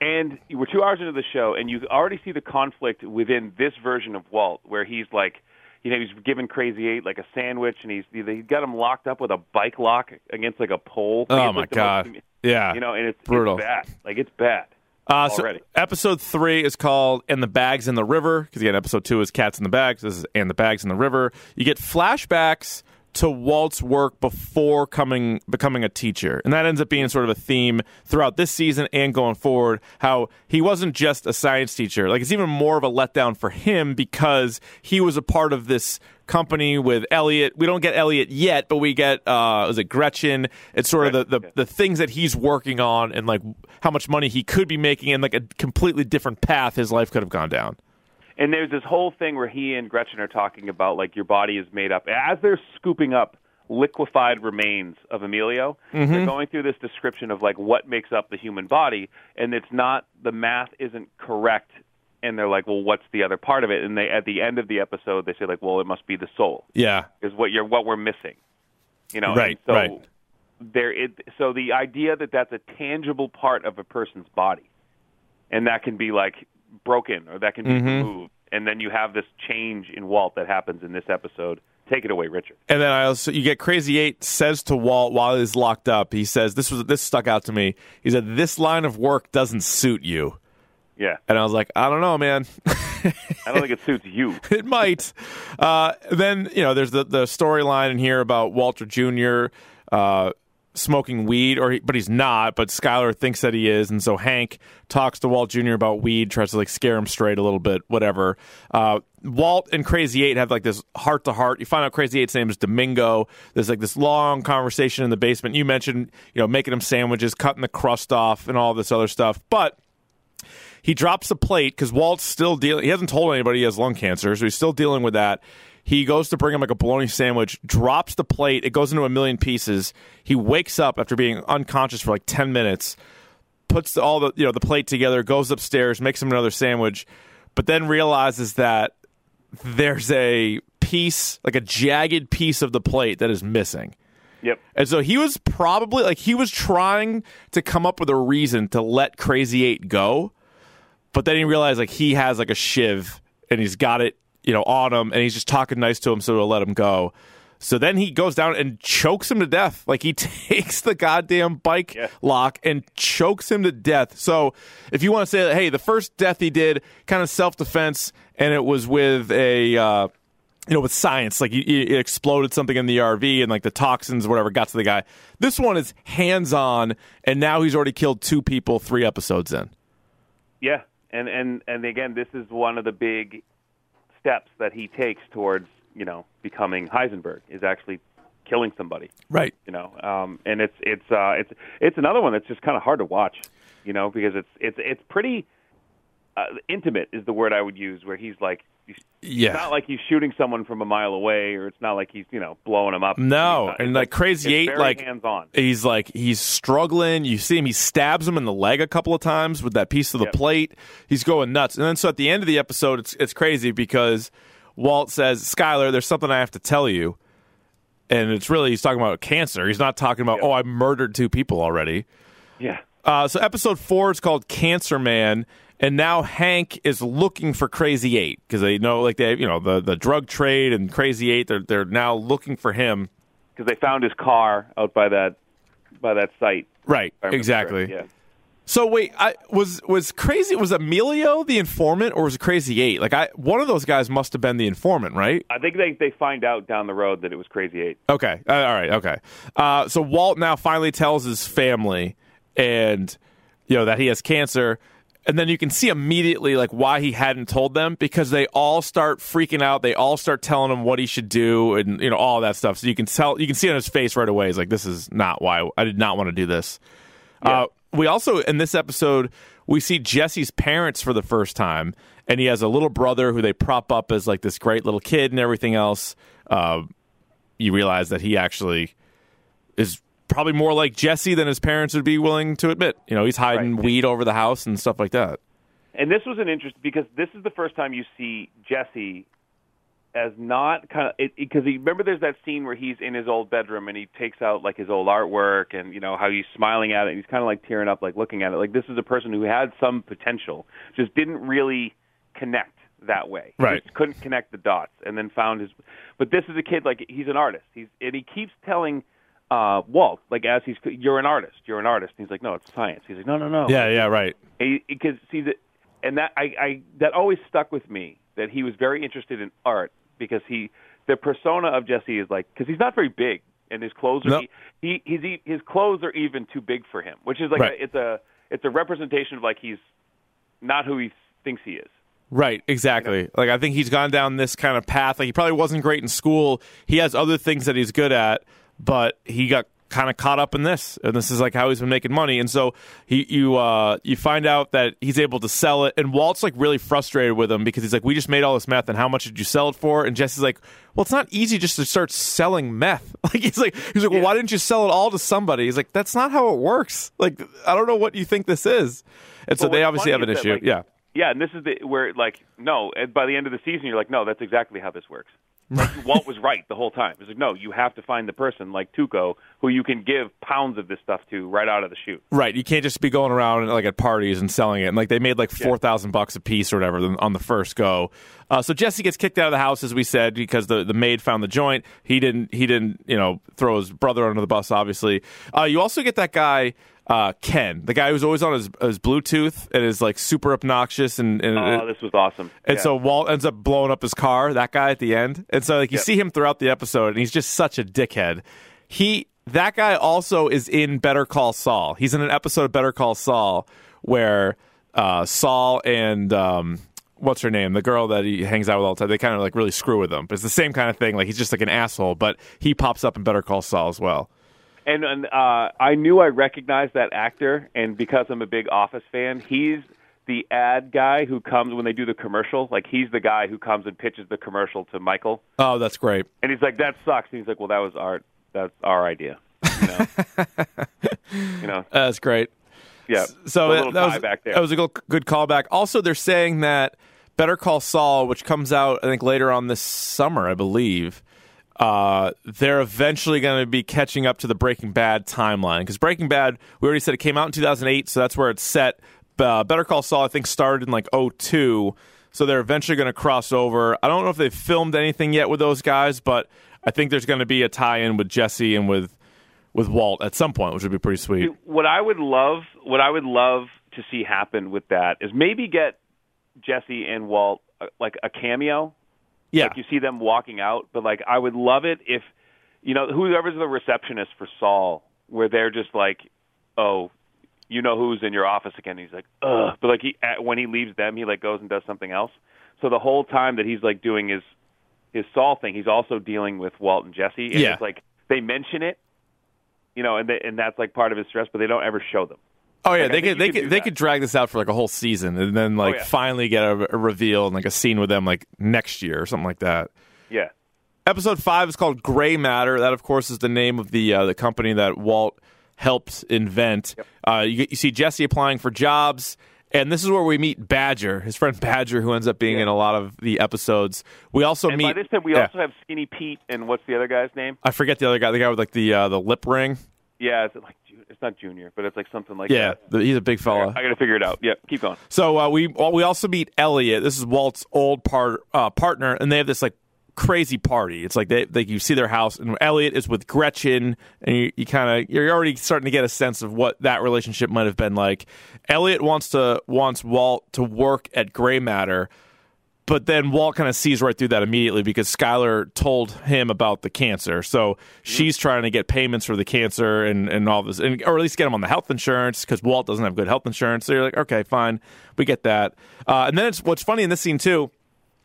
And we're two hours into the show, and you already see the conflict within this version of Walt, where he's like, you know, he's giving Krazy-8 like a sandwich, and he's he's got him locked up with a bike lock against like a pole. Oh, it's my like the most- God. Yeah. you know, and it's Brutal. It's bad. Like it's bad. Uh, so episode three is called "And the Bags in the River" because again, episode two is "Cats in the Bags." This is "And the Bags in the River." You get flashbacks to Walt's work before coming becoming a teacher, and that ends up being sort of a theme throughout this season and going forward. How he wasn't just a science teacher; like it's even more of a letdown for him because he was a part of this company with Elliot. We don't get Elliot yet, but we get uh is it Gretchen? It's sort of the, the the things that he's working on and like how much money he could be making and like a completely different path his life could have gone down. And there's this whole thing where he and Gretchen are talking about like your body is made up as they're scooping up liquefied remains of Emilio. They're mm-hmm. going through this description of like what makes up the human body, and it's not the math isn't correct. And they're like, well, what's the other part of it? And they at the end of the episode they say like, well, it must be the soul Yeah. is what you're what we're missing. You know, Right, and so right. There, it, so the idea that that's a tangible part of a person's body, and that can be like broken or that can be Mm-hmm. removed, and then you have this change in Walt that happens in this episode. Take it away, Richard. And then I also you get Krazy-8 says to Walt while he's locked up, he says this was this stuck out to me. He said this line of work doesn't suit you. Yeah, And I was like, I don't know, man. I don't think it suits you. it might. Uh, then you know, there's the the storyline in here about Walter Jr. Uh, smoking weed, or he, but he's not. But Skyler thinks that he is, and so Hank talks to Walt Jr. about weed, tries to like scare him straight a little bit, whatever. Uh, Walt and Krazy-8 have like this heart to heart. You find out Krazy-8's name is Domingo. There's like this long conversation in the basement. You mentioned, you know, making him sandwiches, cutting the crust off, and all this other stuff, but he drops the plate because Walt's still dealing. He hasn't told anybody he has lung cancer, so he's still dealing with that. He goes to bring him like a bologna sandwich, drops the plate. It goes into a million pieces. He wakes up after being unconscious for like ten minutes, puts all the you know the plate together, goes upstairs, makes him another sandwich, but then realizes that there's a piece, like a jagged piece of the plate that is missing. Yep. And so he was probably like he was trying to come up with a reason to let Krazy-8 go, but then he realized like he has like a shiv and he's got it, you know, on him, and he's just talking nice to him, so he'll let him go. So then he goes down and chokes him to death. Like he takes the goddamn bike Yeah. lock and chokes him to death. So if you want to say that, hey, the first death he did, kind of self defense, and it was with a. Uh, you know, with science, like it it exploded something in the RV and like the toxins, whatever, got to the guy. This one is hands on, and now he's already killed two people three episodes in. Yeah, and and and again, this is one of the big steps that he takes towards you know becoming Heisenberg is actually killing somebody. Right. you know um and it's it's uh it's it's another one that's just kind of hard to watch you know because it's it's it's pretty uh, intimate is the word i would use where he's like he's, Yeah. it's not like he's shooting someone from a mile away or it's not like he's you know blowing them up No, not- and like Krazy-8, like hands on he's like he's struggling. You see him, he stabs him in the leg a couple of times with that piece of the Yep. plate. He's going nuts. And then so at the end of the episode, it's it's crazy because Walt says, "Skyler, there's something I have to tell you." And it's really he's talking about cancer. He's not talking about, Yep. "Oh, I murdered two people already." yeah Uh, so episode four is called Cancer Man, and now Hank is looking for Krazy-8 because they know, like they, you know, the the drug trade and Krazy-8. They're they're now looking for him. because they found his car out by that by that site Right. if I remember Exactly. correct. So wait, I was was crazy. Was Emilio the informant, or was it Krazy-8? Like I, one of those guys must have been the informant, right? I think they they find out down the road that it was Krazy-8. Okay, uh, all right, okay. Uh, so Walt now finally tells his family, and you know that he has cancer, and then you can see immediately like why he hadn't told them because they all start freaking out. They all start telling him what he should do, and you know all that stuff. So you can tell, you can see on his face right away. He's like, "This is not why I did not want to do this." Uh, we also in this episode we see Jesse's parents for the first time, and he has a little brother who they prop up as like this great little kid and everything else. Uh, you realize that he actually is probably more like Jesse than his parents would be willing to admit. You know, he's hiding Right. weed over the house and stuff like that. And this was an interest because this is the first time you see Jesse as not kind of because he remember there's that scene where he's in his old bedroom and he takes out like his old artwork and you know how he's smiling at it and he's kind of like tearing up like looking at it like this is a person who had some potential just didn't really connect that way Right. just couldn't connect the dots and then found his but this is a kid like he's an artist he's and he keeps telling uh Walt like as he's you're an artist you're an artist and he's like no it's science he's like no no no Yeah, yeah, right. because see that and that I, I that always stuck with me that he was very interested in art because he the persona of Jesse is like because he's not very big and his clothes are No. he, he he's his clothes are even too big for him which is like Right. a, it's a it's a representation of like he's not who he thinks he is Right, exactly. Like I think he's gone down this kind of path. Like he probably wasn't great in school. He has other things that he's good at, but he got kind of caught up in this, and this is like how he's been making money. And so he, you, uh, you find out that he's able to sell it, and Walt's like really frustrated with him because he's like, "We just made all this meth, and how much did you sell it for?" And Jesse's like, "Well, it's not easy just to start selling meth." Like he's like, he's like, well, "Why didn't you sell it all to somebody?" He's like, "That's not how it works. Like I don't know what you think this is." And so they obviously have an is that, issue. like, yeah. yeah and this is the where like no by the end of the season you're like no that's exactly how this works like, Walt was right the whole time it's like no you have to find the person like Tuco who you can give pounds of this stuff to right out of the chute Right, you can't just be going around like at parties and selling it. And like they made like four thousand bucks a piece or whatever on the first go. Uh, so Jesse gets kicked out of the house, as we said, because the, the maid found the joint. He didn't he didn't you know throw his brother under the bus. Obviously, uh, you also get that guy uh, Ken, the guy who's always on his, his Bluetooth and is like super obnoxious and and, oh this was awesome and Yeah. so Walt ends up blowing up his car, that guy at the end. And so like you Yep. see him throughout the episode and he's just such a dickhead. He that guy also is in Better Call Saul. He's in an episode of Better Call Saul where uh, Saul and um, what's her name, the girl that he hangs out with all the time, they kind of like really screw with him. But it's the same kind of thing. Like he's just like an asshole, but he pops up in Better Call Saul as well. And, and uh, I knew I recognized that actor, and because I'm a big Office fan, he's the ad guy who comes when they do the commercial. Like he's the guy who comes and pitches the commercial to Michael, Oh, that's great. and he's like, "That sucks." And he's like, "Well, that was our that's our idea." You know, you know, That's great. yeah. So a that, that was back there. that was a good callback. Also, they're saying that Better Call Saul, which comes out I think later on this summer, I believe, uh, they're eventually going to be catching up to the Breaking Bad timeline because Breaking Bad, we already said it came out in 2008, so that's where it's set. Uh, Better Call Saul, I think, started in like 02, so they're eventually going to cross over. I don't know if they've filmed anything yet with those guys, but I think there's going to be a tie-in with Jesse and with with Walt at some point, which would be pretty sweet. what I would love, what I would love to see happen with that is maybe get Jesse and Walt uh, like a cameo. Yeah, Like you see them walking out, but like I would love it if you know whoever's the receptionist for Saul, where they're just like, oh, you know who's in your office again. He's like, ugh, but like he at, when he leaves them, he like goes and does something else. So the whole time that he's like doing his his Saul thing, he's also dealing with Walt and Jesse. And Yeah. it's like they mention it, you know, and they, and that's like part of his stress, but they don't ever show them. Oh yeah, Like, they could they could could they could drag this out for like a whole season and then like yeah. finally get a, a reveal and like a scene with them like next year or something like that. Yeah. Episode five is called Gray Matter. That of course is the name of the uh, the company that Walt helped invent. Uh, you, you see Jesse applying for jobs. And this is where we meet Badger, his friend Badger, who ends up being Yeah. in a lot of the episodes. We also And meet. by this time, we yeah. also have Skinny Pete and what's the other guy's name? I forget the other guy, the guy with like the uh, the lip ring. Yeah, it's like Ju- it's not Junior, but it's like something like Yeah, that. he's a big fella. I got to figure it out. Yeah, keep going. So uh, we we also meet Elliot. This is Walt's old part uh, partner, and they have this like crazy party. It's like they like you see their house, and Elliot is with Gretchen, and you, you kind of you're already starting to get a sense of what that relationship might have been like. Elliot wants to wants Walt to work at Gray Matter but then Walt kind of sees right through that immediately because Skyler told him about the cancer. So she's trying to get payments for the cancer and, and all this, and, or at least get him on the health insurance because Walt doesn't have good health insurance. So you're like, okay, fine, we get that. Uh, and then it's what's funny in this scene too,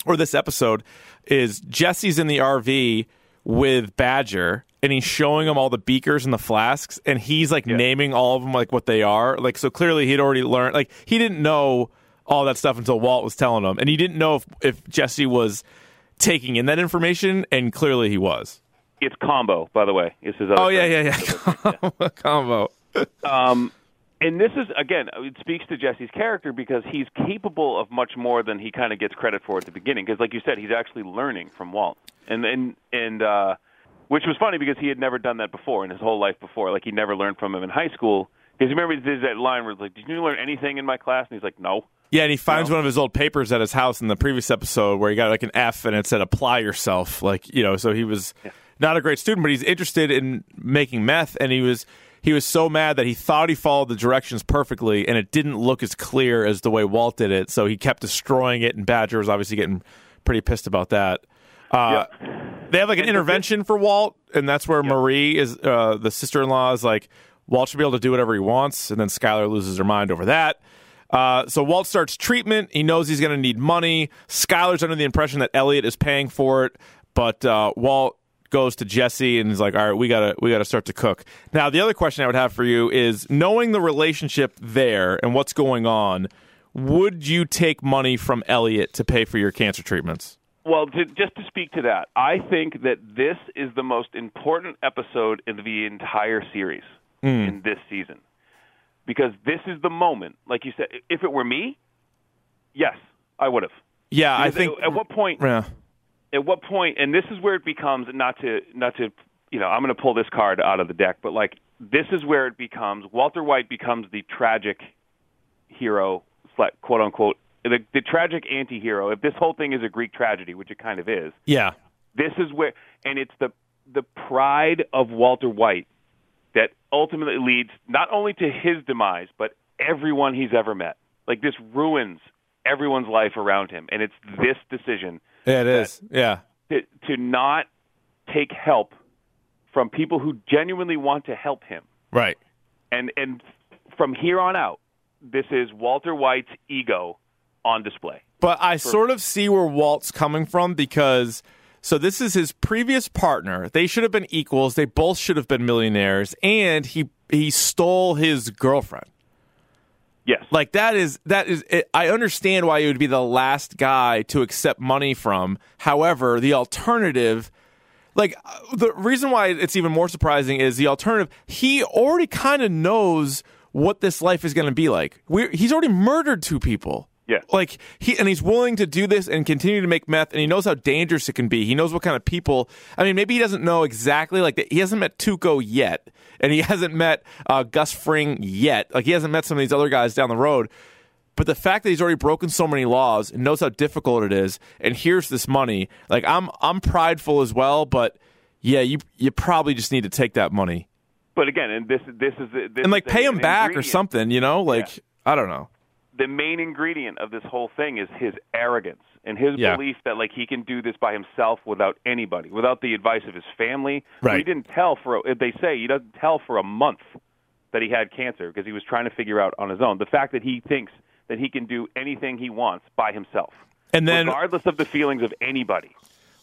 or this episode, is Jesse's in the RV with Badger and he's showing him all the beakers and the flasks and he's like naming all of them like what they are. Like so clearly he'd already learned like he didn't know all that stuff until Walt was telling him, and he didn't know if, if Jesse was taking in that information, and clearly he was. It's combo, by the way. Is his other Oh yeah, yeah, yeah. Combo. Um, and this is again, it speaks to Jesse's character because he's capable of much more than he kind of gets credit for at the beginning. Because, like you said, he's actually learning from Walt, and and and uh, which was funny because he had never done that before in his whole life before. Like he never learned from him in high school. Because remember, there's that line where it's like, "Did you learn anything in my class?" And he's like, "No." Yeah, and he finds one of his old papers at his house in the previous episode where he got like an F and it said apply yourself. Like, you know, so he was not a great student, but he's interested in making meth and he was he was so mad that he thought he followed the directions perfectly and it didn't look as clear as the way Walt did it. So he kept destroying it and Badger was obviously getting pretty pissed about that. Uh, They have like an intervention for Walt, and that's where Marie is uh, the sister in law is like Walt should be able to do whatever he wants, and then Skyler loses her mind over that. Uh, so Walt starts treatment. He knows he's going to need money. Skyler's under the impression that Elliot is paying for it, but uh, Walt goes to Jesse and is like, "All right, we gotta we gotta start to cook." Now, the other question I would have for you is, knowing the relationship there and what's going on, would you take money from Elliot to pay for your cancer treatments? Well, to, just to speak to that, I think that this is the most important episode in the entire series Mm. in this season. Because this is the moment, like you said, if it were me, yes, I would have. Yeah, I think. at, at what point Yeah. at what point and this is where it becomes not to not to you know i'm going to pull this card out of the deck but like this is where it becomes walter white becomes the tragic hero quote unquote the, the tragic anti-hero if this whole thing is a greek tragedy which it kind of is Yeah. this is where and it's the the pride of walter white ultimately leads not only to his demise but everyone he's ever met like this ruins everyone's life around him and it's this decision Yeah, it is. Yeah. to, to not take help from people who genuinely want to help him. Right. And and from here on out, this is Walter White's ego on display. But I sort of see where Walt's coming from because so this is his previous partner. They should have been equals. They both should have been millionaires and he he stole his girlfriend. Yes. Like that is that is it, I understand why he would be the last guy to accept money from. However, the alternative like uh, the reason why it's even more surprising is the alternative he already kind of knows what this life is going to be like. we he's already murdered two people. Yeah. Like he and he's willing to do this and continue to make meth and he knows how dangerous it can be. He knows what kind of people. I mean, maybe he doesn't know exactly like he hasn't met Tuco yet and he hasn't met uh, Gus Fring yet. Like he hasn't met some of these other guys down the road. But the fact that he's already broken so many laws and knows how difficult it is, and here's this money. Like I'm, I'm prideful as well, but yeah, you you probably just need to take that money But again, and this this is this and like is pay him back or something. You know, like I don't know. The main ingredient of this whole thing is his arrogance and his Yeah. belief that like he can do this by himself without anybody, without the advice of his family. Right. He didn't tell for a- they say he doesn't tell for a month that he had cancer because he was trying to figure out on his own. The fact that he thinks that he can do anything he wants by himself, And then regardless of the feelings of anybody.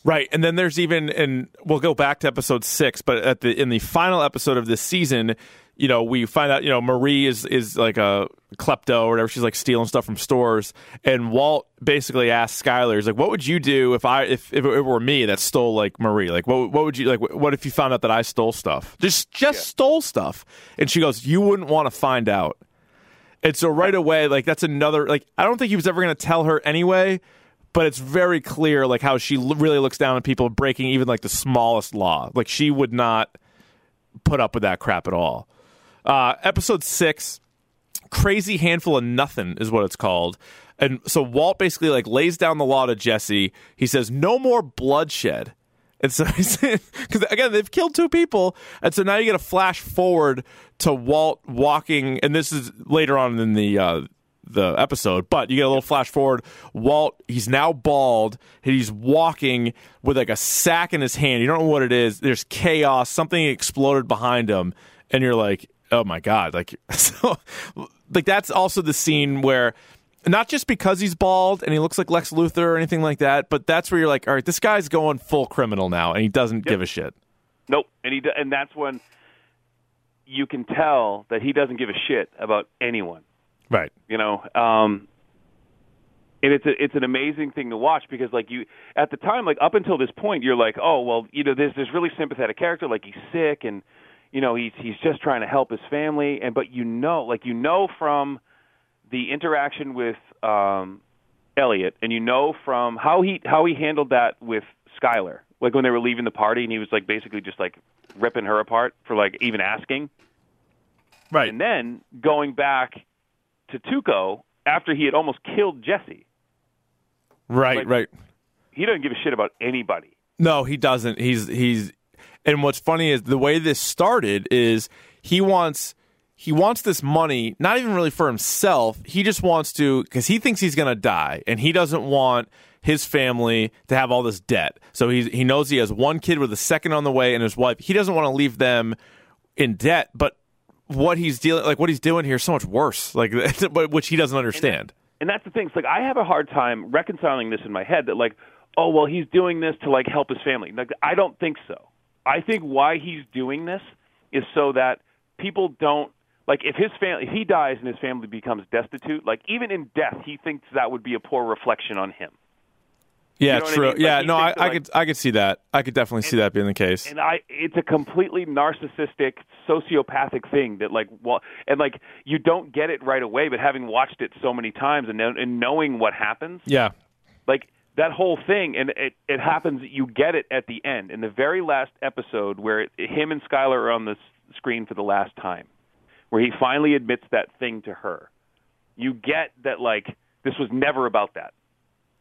Right, and then there's even, and we'll go back to episode six, but at the in the final episode of this season, you know, we find out, you know, Marie is is like a klepto or whatever. She's like stealing stuff from stores, and Walt basically asks Skyler, he's like, "What would you do if I if, if it were me that stole like Marie? Like, what what would you like? What if you found out that I stole stuff? Just just stole stuff?" And she goes, "You wouldn't want to find out." And so right away, like that's another like I don't think he was ever going to tell her anyway, but it's very clear like how she l- really looks down on people breaking even like the smallest law. Like she would not put up with that crap at all. Uh, episode six, crazy handful of nothing is what it's called. and so Walt basically like lays down the law to Jesse. He says, "No more bloodshed." And so he's because again they've killed two people, and so now you get a flash forward to Walt walking, and this is later on in the uh, the episode, but you get a little flash forward. Walt, he's now bald, he's walking with like a sack in his hand. You don't know what it is. There's chaos. Something exploded behind him, and you're like, oh my god, like so, like that's also the scene where not just because he's bald and he looks like Lex Luthor or anything like that, but that's where you're like, all right, this guy's going full criminal now, and he doesn't give a shit. Nope, and he and that's when you can tell that he doesn't give a shit about anyone. Right. You know, um, and it's a, it's an amazing thing to watch because like you at the time like up until this point you're like oh well you know there's this really sympathetic character like he's sick and you know he's he's just trying to help his family and but you know like you know from the interaction with um Elliot and you know from how he how he handled that with Skyler like when they were leaving the party and he was like basically just like ripping her apart for like even asking Right. and then going back to Tuco after he had almost killed Jesse Right. like- right. he doesn't give a shit about anybody No, he doesn't. He's he's and what's funny is the way this started is he wants he wants this money not even really for himself. He just wants to cuz he thinks he's going to die and he doesn't want his family to have all this debt. So he's he knows he has one kid with a second on the way and his wife. He doesn't want to leave them in debt, but what he's dealing like what he's doing here is so much worse. Like which he doesn't understand. and that's the thing. It's like I have a hard time reconciling this in my head that like, oh well, he's doing this to like help his family. Like I don't think so. I think why he's doing this is so that people don't like if his family if he dies and his family becomes destitute. Like even in death, he thinks that would be a poor reflection on him. Yeah, know what I true. mean? Like, yeah, no, I, I like- could I could see that. I could definitely see that being the case. and I it's a completely narcissistic sociopathic thing that like well and like you don't get it right away but having watched it so many times and and knowing what happens yeah. like that whole thing and it it happens you get it at the end in the very last episode where it, him and Skyler are on the s- screen for the last time where he finally admits that thing to her. You get that like this was never about that.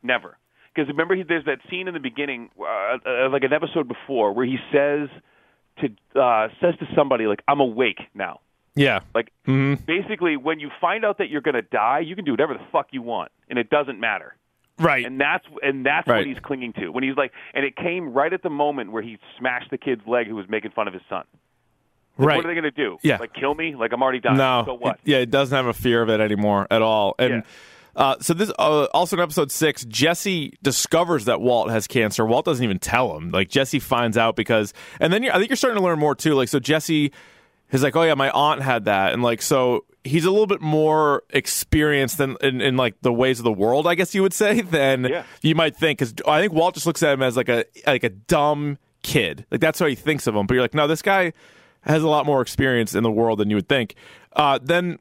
Never. Because remember he, there's that scene in the beginning uh, uh, like an episode before where he says to uh says to somebody like I'm awake now. Yeah. like mhm basically when you find out that you're going to die you can do whatever the fuck you want and it doesn't matter Right. and that's and that's Right. what he's clinging to when he's like and it came right at the moment where he smashed the kid's leg who was making fun of his son Like, right. what are they going to do Yeah. like kill me like i'm already dying no. so what It- yeah, it doesn't have a fear of it anymore at all. And Yeah. uh, so this uh, also in episode six, Jesse discovers that Walt has cancer. Walt doesn't even tell him. Like Jesse finds out because, and then you're, I think you're starting to learn more too. Like so, Jesse is like, oh yeah, my aunt had that, and like so he's a little bit more experienced than in, in like the ways of the world, I guess you would say, than Yeah. you might think. Because I think Walt just looks at him as like a like a dumb kid. Like that's how he thinks of him. But you're like, no, this guy has a lot more experience in the world than you would think. Uh, then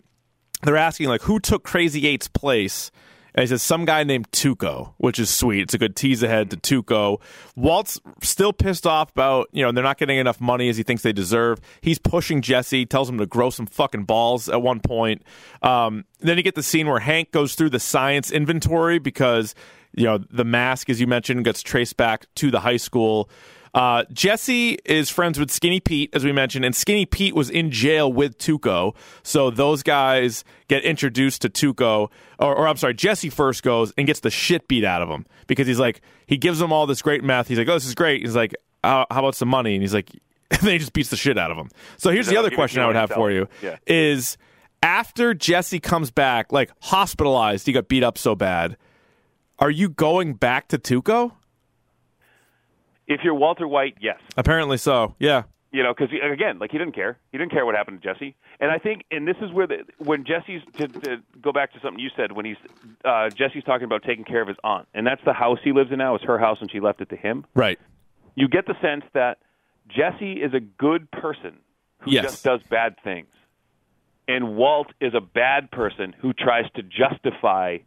they're asking like who took Krazy-8's place. And he says some guy named Tuco, which is sweet. It's a good tease ahead to Tuco. Walt's still pissed off about, you know, they're not getting enough money as he thinks they deserve. He's pushing Jesse, tells him to grow some fucking balls at one point. Um, then you get the scene where Hank goes through the science inventory because, you know, the mask, as you mentioned, gets traced back to the high school. Uh, Jesse is friends with Skinny Pete, as we mentioned, and Skinny Pete was in jail with Tuco. So those guys get introduced to Tuco, or, or I'm sorry, Jesse first goes and gets the shit beat out of him because he's like, he gives them all this great meth. He's like, oh, this is great. He's like, how, how about some money? And he's like, and then he just beats the shit out of him. So here's the other question I would have for you himself. is after Jesse comes back, like hospitalized, he got beat up so bad. Are you going back to Tuco? If you're walter white yes Apparently so. Yeah. you know, because again, like he didn't care. He didn't care what happened to Jesse. And I think, and this is where the when Jesse's to, to go back to something you said when he's uh, Jesse's talking about taking care of his aunt, and that's the house he lives in now. It's her house, and she left it to him. Right. You get the sense that Jesse is a good person who Yes. just does bad things, and Walt is a bad person who tries to justify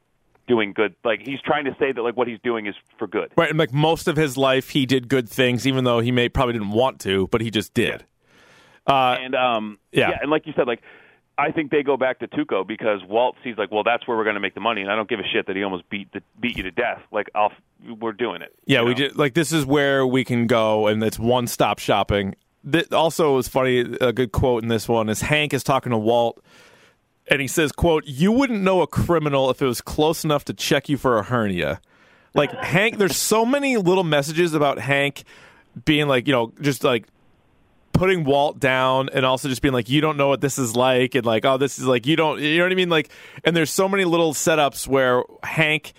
doing good. Like he's trying to say that like what he's doing is for good. Right, and like most of his life, he did good things, even though he may probably didn't want to, but he just did. Uh, and um Yeah. and like you said like I think they go back to Tuco because Walt sees like, well, that's where we're going to make the money, and I don't give a shit that he almost beat the, beat you to death. Like, I'll, we're doing it. Yeah, we know? just like this is where we can go, and it's one stop shopping. Th- also, it's funny. A good quote in this one is Hank is talking to Walt, and he says, "quote You wouldn't know a criminal if it was close enough to check you for a hernia." Like Hank, there's so many little messages about Hank being like, you know, just like putting Walt down and also just being like, you don't know what this is like, and like, oh, this is like, you don't, you know what I mean? Like, and there's so many little setups where Hank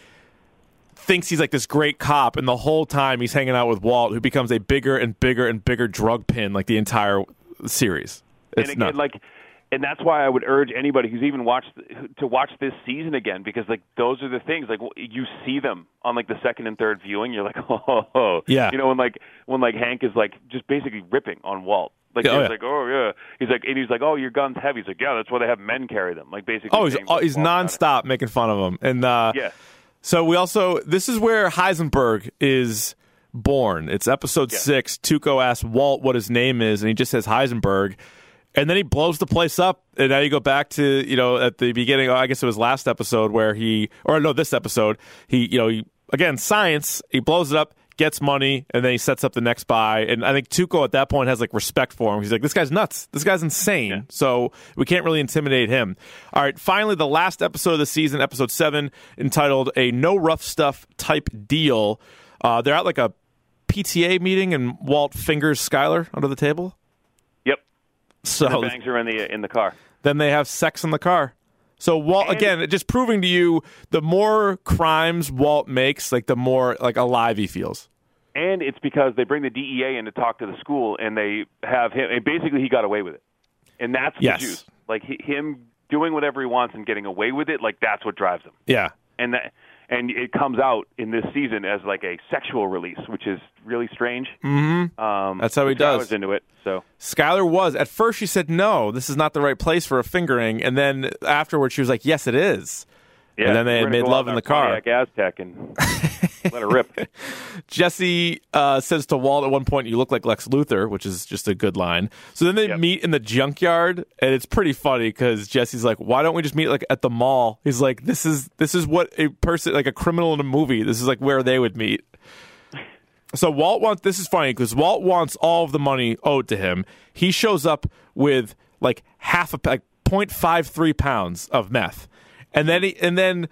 thinks he's like this great cop, and the whole time he's hanging out with Walt, who becomes a bigger and bigger and bigger drug pin like the entire series. and It's again, nuts. like, and that's why I would urge anybody who's even watched to watch this season again because like those are the things like you see them on like the second and third viewing. You're like, oh, Yeah. you know when like when like Hank is like just basically ripping on Walt. Like oh, he's yeah. like, oh yeah, he's like, and he's like, oh, your gun's heavy. He's like, yeah, that's why they have men carry them. Like basically, Oh, he's oh, he's wrong about it. nonstop making fun of him, and uh, Yeah, So we also this is where Heisenberg is born. It's episode Yeah. six. Tuco asks Walt what his name is, and he just says Heisenberg. And then he blows the place up. And now you go back to, you know, at the beginning, oh, I guess it was last episode where he, or no, this episode, he, you know, he, again, science, he blows it up, gets money, and then he sets up the next buy. And I think Tuco at that point has like respect for him. He's like, this guy's nuts. This guy's insane. So we can't really intimidate him. All right, finally, the last episode of the season, episode seven, entitled A No Rough Stuff Type Deal. Uh, they're at like a PTA meeting, and Walt fingers Skyler under the table. So The bangs are in the in the car. then they have sex in the car. So Walt And- again, just proving to you the more crimes Walt makes, like the more like alive he feels. and it's because they bring the DEA in to talk to the school, and they have him. And basically, he got away with it, and that's the Yes. juice. Like he, him doing whatever he wants and getting away with it, like that's what drives him. Yeah. And that, and it comes out in this season as like a sexual release, which is really strange. Mm-hmm. Um, That's how he which I does. was into it. So Skyler was at first she said no, this is not the right place for a fingering, and then afterwards she was like, yes, it is. Yeah, And then they made love in the car. Pontiac Aztek and let her rip. Jesse uh, says to Walt at one point, "You look like Lex Luthor," which is just a good line. So then they Yep. meet in the junkyard, and it's pretty funny because Jesse's like, "Why don't we just meet like at the mall?" He's like, "This is this is what a person like a criminal in a movie. This is like where they would meet." So Walt wants this is funny because Walt wants all of the money owed to him. He shows up with like half a like 0.53 pounds of meth, and then he and then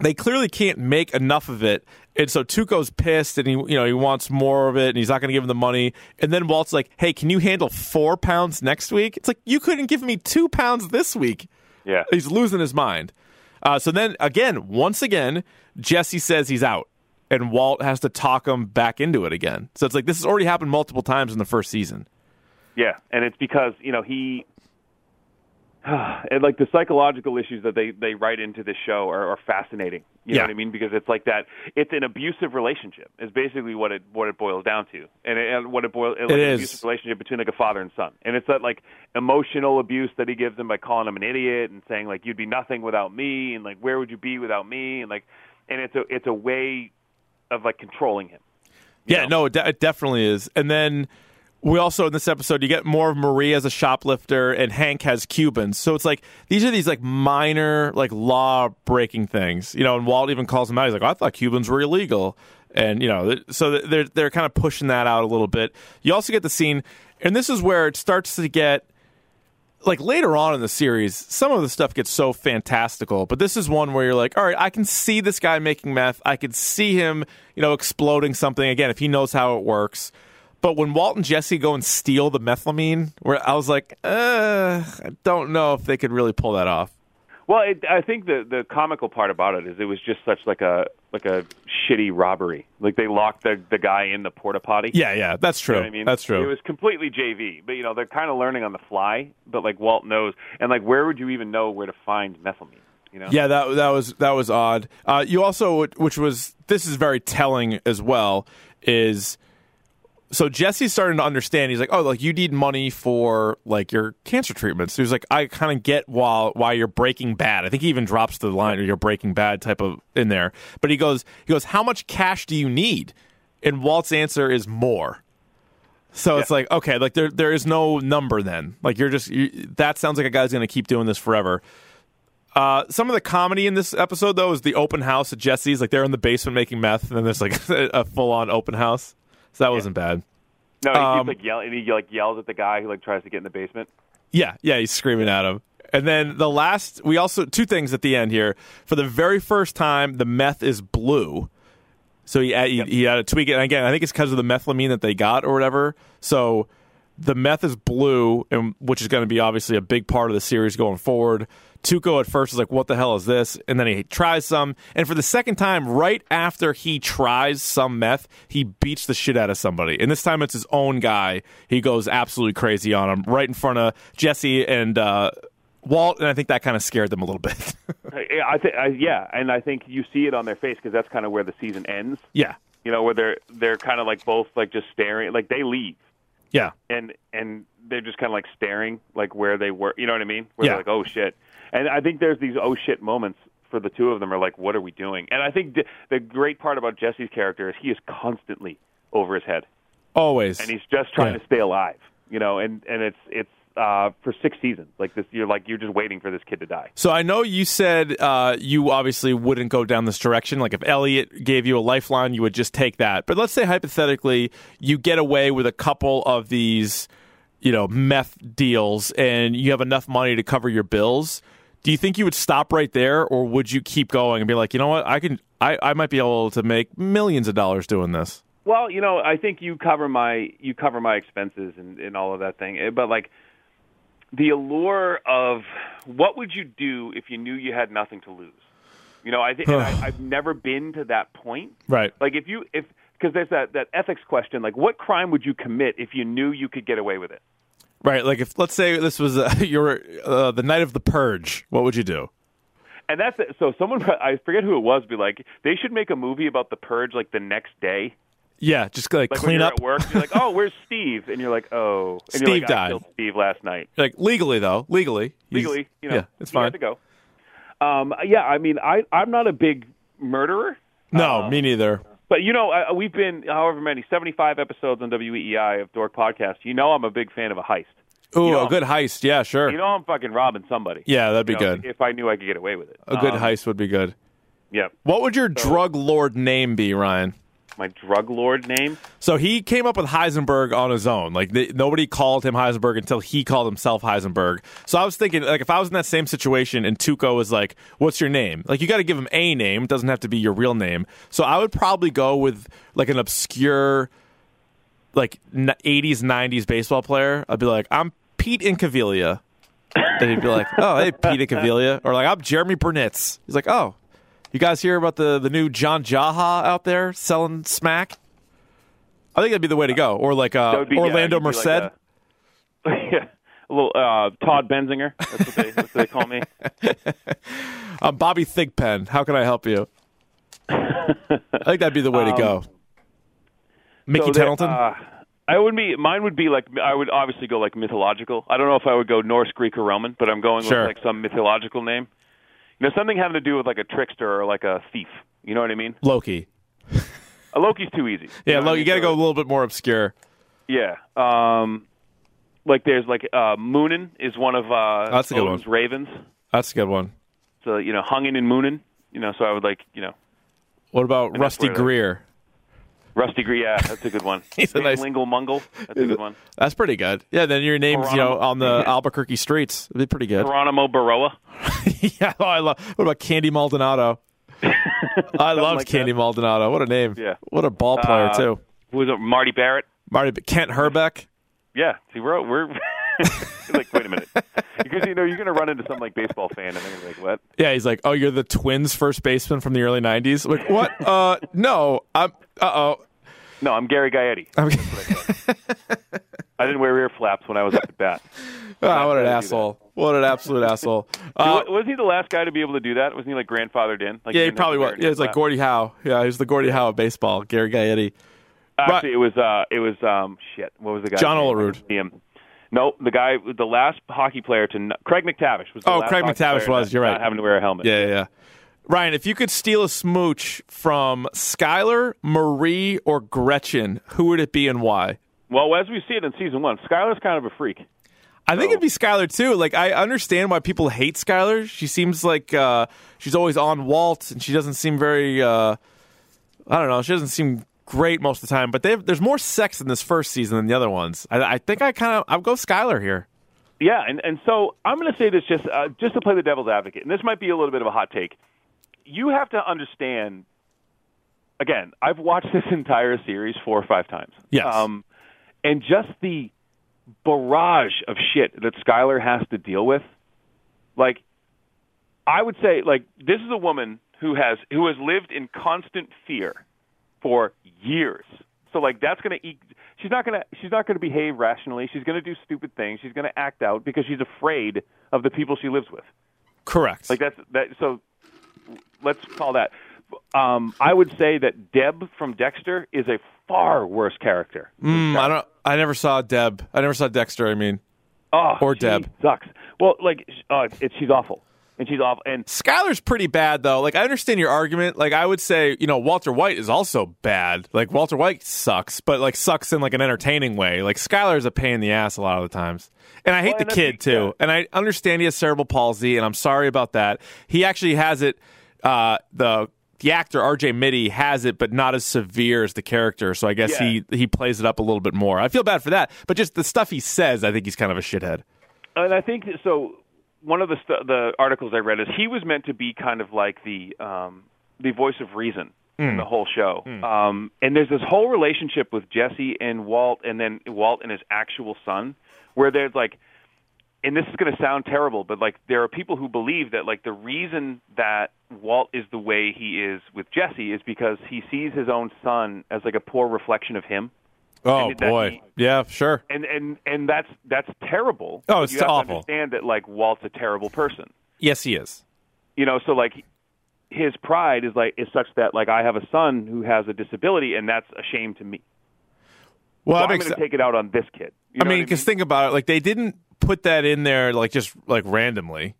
they clearly can't make enough of it. And so Tuco's pissed and he you know he wants more of it and he's not going to give him the money. And then Walt's like, "Hey, can you handle 4 pounds next week?" It's like, "You couldn't give me 2 pounds this week." Yeah. He's losing his mind. Uh, so then again, once again, Jesse says he's out and Walt has to talk him back into it again. So it's like this has already happened multiple times in the first season. Yeah, and it's because you know he, and like the psychological issues that they they write into this show are, are fascinating. You Yeah. know what I mean? Because it's like that. It's an abusive relationship. Is basically what it what it boils down to, and, it, and what it boils like It an is. abusive relationship between like a father and son, and it's that like emotional abuse that he gives him by calling him an idiot and saying like you'd be nothing without me, and like where would you be without me, and like, and it's a it's a way of like controlling him. Yeah, no, it, de- it definitely is. And then we also in this episode you get more of Marie as a shoplifter, and Hank has Cubans. So it's like these are these like minor like law breaking things, you know. And Walt even calls him out. He's like, "I thought Cubans were illegal," and you know, so they're they're kind of pushing that out a little bit. You also get the scene, and this is where it starts to get like later on in the series, some of the stuff gets so fantastical, but this is one where you're like, all right, I can see this guy making meth. I could see him, you know, exploding something again if he knows how it works. But when Walt and Jesse go and steal the methylamine, where I was like, uh, I don't know if they could really pull that off. Well, it, I think the the comical part about it is it was just such like a like a shitty robbery. Like they locked the the guy in the porta potty. Yeah, yeah, that's true. You know I mean? That's true. It was completely JV, but you know they're kind of learning on the fly. But like Walt knows, and like where would you even know where to find methylamine? You know? Yeah, that that was that was odd. Uh, you also, which was this is very telling as well, is so Jesse's starting to understand. He's like, oh, like you need money for like your cancer treatments. He was like, I kind of get why why you're Breaking Bad. I think he even drops the line or you're Breaking Bad type of in there. But he goes, he goes, how much cash do you need? And Walt's answer is more. So it's like okay, like there there is no number then. Like you're just you, that sounds like a guy's going to keep doing this forever. Uh, some of the comedy in this episode though is the open house at Jesse's. Like they're in the basement making meth, and then there's like a full on open house. So that wasn't bad. No, he Um, keeps like yelling. He like yells at the guy who like tries to get in the basement. Yeah, yeah, he's screaming at him. And then the last, we also two things at the end here. For the very first time, the meth is blue. So he he, he had to tweak it. And again, I think it's because of the methylamine that they got or whatever. So the meth is blue, and which is going to be obviously a big part of the series going forward. Tuco at first is like, "What the hell is this?" And then he tries some, and for the second time, right after he tries some meth, he beats the shit out of somebody. And this time, it's his own guy. He goes absolutely crazy on him right in front of Jesse and uh, Walt, and I think that kind of scared them a little bit. Yeah, I think. I, yeah, and I think you see it on their face because that's kind of where the season ends. yeah, You know, where they're they're kind of like both like just staring. Like they leave yeah, and and they're just kind of like staring like where they were. You know what I mean? Where Yeah. they're like, oh shit. And I think there's these oh shit moments for the two of them are like, what are we doing? And I think the, the great part about Jesse's character is he is constantly over his head, always. and he's just trying Yeah. to stay alive. You know, and and it's it's uh, for six seasons. Like this, you're like you're just waiting for this kid to die. So I know you said uh, you obviously wouldn't go down this direction. Like if Elliot gave you a lifeline, you would just take that. But let's say hypothetically you get away with a couple of these, you know, meth deals, and you have enough money to cover your bills. Do you think you would stop right there, or would you keep going and be like, you know what, I can, I, I might be able to make millions of dollars doing this? Well, you know, I think you cover my you cover my expenses and, and all of that thing. Eh, But like the allure of what would you do if you knew you had nothing to lose? You know, I think and I, I've never been to that point. Right. Like if you if because there's that that ethics question. Like, what crime would you commit if you knew you could get away with it? Right. Like if let's say this was uh, your uh, the night of the purge, what would you do? And that's it. so. Someone I forget who it was. Be like, they should make a movie about the purge like the next day. Yeah, just like, Like clean up. at work, you're like, "Oh, where's Steve?" And you're like, "Oh, and Steve like, died. Steve last night." Like legally though, legally, legally, you know, yeah, it's fine. to go. Um, yeah, I mean, I I'm not a big murderer, No, Uh, me neither. But you know, uh, we've been however many 75 episodes on WEI of Dork Podcast. You know, I'm a big fan of a heist. Ooh, know- a good heist. Yeah, sure. You know, I'm fucking robbing somebody. yeah, that'd be You know, good. if I knew I could get away with it. A good Um, heist would be good. Yeah, What would your drug lord name be, Ryan? My drug lord name. So he came up with Heisenberg on his own. Like nobody called him Heisenberg until he called himself Heisenberg. So I was thinking, like, if I was in that same situation and Tuco was like, "What's your name?" Like, you got to give him a name. It doesn't have to be your real name. So I would probably go with like an obscure, like '80s '90s baseball player. I'd be like, "I'm Pete Incaviglia." And he'd be like, "Oh, hey, Pete Incaviglia," or like, "I'm Jeromy Burnitz." He's like, "Oh, you guys hear about the the new John Jaha out there selling smack?" I think that'd be the way to go. Or like uh, be- Orlando you'd Merced. like a- yeah, a little uh, Todd Benzinger. That's what they, that's what they call me. I'm Bobby Thigpen. How can I help you? I think that'd be the way to go. Mickey Um, So Uh, I would be. Mine would be like. I would obviously go like mythological. I don't know if I would go Norse, Greek, or Roman, but I'm going Sure. with like some mythological name. You know, something having to do with like a trickster or like a thief. You know what I mean? Loki. A Loki's too easy. Yeah, know Lo- I you got to go a little bit more obscure. Yeah. Um, like there's like uh, Muninn is one of uh, That's a good Odin's one. ravens. That's a good one. So you know, Huginn and Muninn. You know, so I would like you know What about Rusty Greer? Rusty Gree. Yeah, that's a good one. He's a nice- Lingle Mungle. That's a good one. That's pretty good. Yeah, then your name's you know on the Albuquerque streets. It'd be pretty good. Geronimo Berroa. yeah, oh, I love. What about Candy Maldonado? I loved like Candy Maldonado. What a name. Yeah. What a ball player Uh, too. Was it? Marty Barrett. Marty Kent Hrbek. Yeah, see, we're we're like, wait a minute, because you know you're gonna run into some like baseball fan, and they're gonna be like, what? Yeah, he's like, "Oh, you're the Twins first baseman from the early '90s." Like, what? uh, no, I'm. Uh oh. No, I'm Gary Gaetti. I didn't wear ear flaps when I was up at bat. Ah, what an asshole! What an absolute asshole! Uh, was he the last guy to be able to do that? Wasn't he like grandfathered in? Like yeah, he probably was. Yeah, it's like? Gordie Howe. Yeah, he's the Gordie Howe of baseball. Gary Gaetti. Actually, it was uh, it was um, shit. What was the guy? John Olerud. Him. No, the guy, the last hockey player to Craig MacTavish was. The Oh, Craig MacTavish was, you're right. not having to wear a helmet. Yeah, yeah, yeah. Ryan, if you could steal a smooch from Skyler, Marie, or Gretchen, who would it be and why? Well, as we see it in season one, Skyler's kind of a freak. I think it'd be Skyler too. Like I understand why people hate Skyler. She seems like uh, she's always on Walt, and she doesn't seem very. Uh, I don't know. She doesn't seem great most of the time. But there's more sex in this first season than the other ones. I, I think I kind of I'll go Skyler here. Yeah, and and so I'm going to say this just uh, just to play the devil's advocate, and this might be a little bit of a hot take. You have to understand. Again, I've watched this entire series four or five times. Yes. Um, and just the barrage of shit that Skyler has to deal with, like, I would say, like, this is a woman who has who has lived in constant fear for years. So, like, that's going to eat. She's not going to. She's not going to behave rationally. She's going to do stupid things. She's going to act out because she's afraid of the people she lives with. Correct. Like that's that. So let's call that. Um, I would say that Deb from Dexter is a far worse character. Mm, I don't. I never saw Deb. I never saw Dexter. I mean, Oh, Or Deb. sucks. Well, like uh, it's she's awful, and she's awful. And Skyler's pretty bad though. Like I understand your argument. Like I would say, you know, Walter White is also bad. Like Walter White sucks, but like sucks in like an entertaining way. Like Skyler's a pain in the ass a lot of the times. And I hate Well, the kid too. yeah. And I understand he has cerebral palsy, and I'm sorry about that. He actually has it. Uh, the the actor R.J. Mitte has it, but not as severe as the character. So I guess Yeah. he he plays it up a little bit more. I feel bad for that, but just the stuff he says, I think he's kind of a shithead. and I think so. One of the st- the articles I read is he was meant to be kind of like the um, the voice of reason in the whole show. Um, and there's this whole relationship with Jesse and Walt, and then Walt and his actual son, where there's like, and this is going to sound terrible, but like there are people who believe that like the reason that Walt is the way he is with Jesse is because he sees his own son as like a poor reflection of him. Oh boy, he- yeah, sure. and and and that's that's terrible. Oh, it's you have awful. To understand that like Walt's a terrible person. Yes, he is. You know, so like his pride is like is such that like I have a son who has a disability, and that's a shame to me. Well, So I'm going to take it out on this kid. You I know mean, what because think about it. Like they didn't put that in there like just like randomly.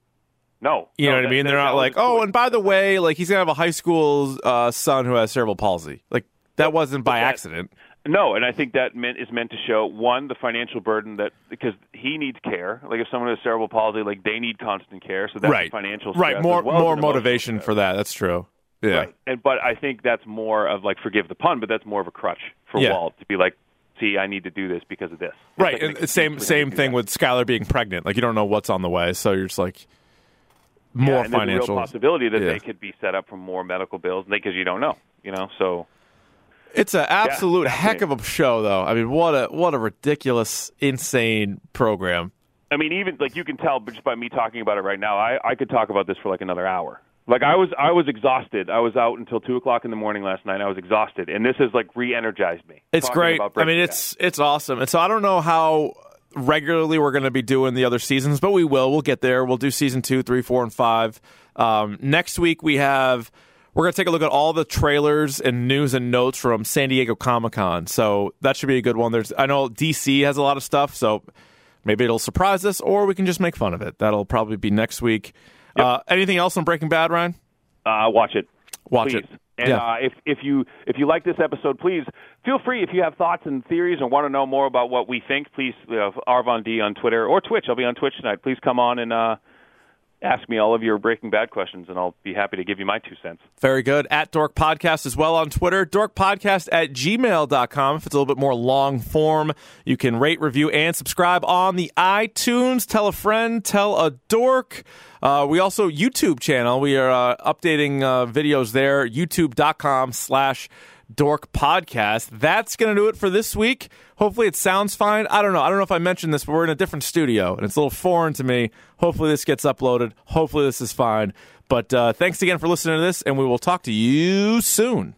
no, You no, know what I mean? They're not like, oh, and by the way, like he's gonna have a high school uh, son who has cerebral palsy. Like that wasn't by that- accident. No, and I think that meant is meant to show one the financial burden that because he needs care. Like if someone has cerebral palsy, like they need constant care, so that's right. financial right. More well more motivation for that. That's true. Yeah. Right. And but I think that's more of like forgive the pun, but that's more of a crutch for Yeah. Walt to be like, see, I need to do this because of this. It's Right. like And same same thing that. with Skyler being pregnant. Like you don't know what's on the way, so you're just like Yeah, more and a financial. real possibility that Yeah. they could be set up for more medical bills because you don't know, you know. So It's an absolute Yeah, heck of a show, though. I mean, what a what a ridiculous, insane program. I mean, even like you can tell just by me talking about it right now, I I could talk about this for like another hour. Like I was I was exhausted. I was out until two o'clock in the morning last night. I was exhausted, and this has like re-energized me. It's great. I mean, it's it's awesome. And so I don't know how regularly we're going to be doing the other seasons, but we will. We'll get there. We'll do season two, three, four, and five. Um, next week we have. We're going to take a look at all the trailers and news and notes from San Diego Comic Con. So that should be a good one. There's, I know DC has a lot of stuff, so maybe it'll surprise us, or we can just make fun of it. That'll probably be next week. Uh, anything else on Breaking Bad, Ryan? uh, watch it. Watch please. it. And Yeah. uh, if if you if you like this episode, please feel free. If you have thoughts and theories and want to know more about what we think, please uh, Arvon D on Twitter or Twitch. I'll be on Twitch tonight. Please come on and uh, ask me all of your Breaking Bad questions, and I'll be happy to give you my two cents. Very good. At Dork Podcast as well on Twitter. Dorkpodcast at gmail.com. If it's a little bit more long form, you can rate, review, and subscribe on the iTunes. Tell a friend, tell a dork. Uh, we also YouTube channel. We are uh, updating uh, videos there. YouTube.com slash Dork Podcast. That's going to do it for this week. Hopefully it sounds fine. I don't know. I don't know if I mentioned this, but we're in a different studio and it's a little foreign to me. Hopefully this gets uploaded. Hopefully this is fine. But uh, thanks again for listening to this, and we will talk to you soon.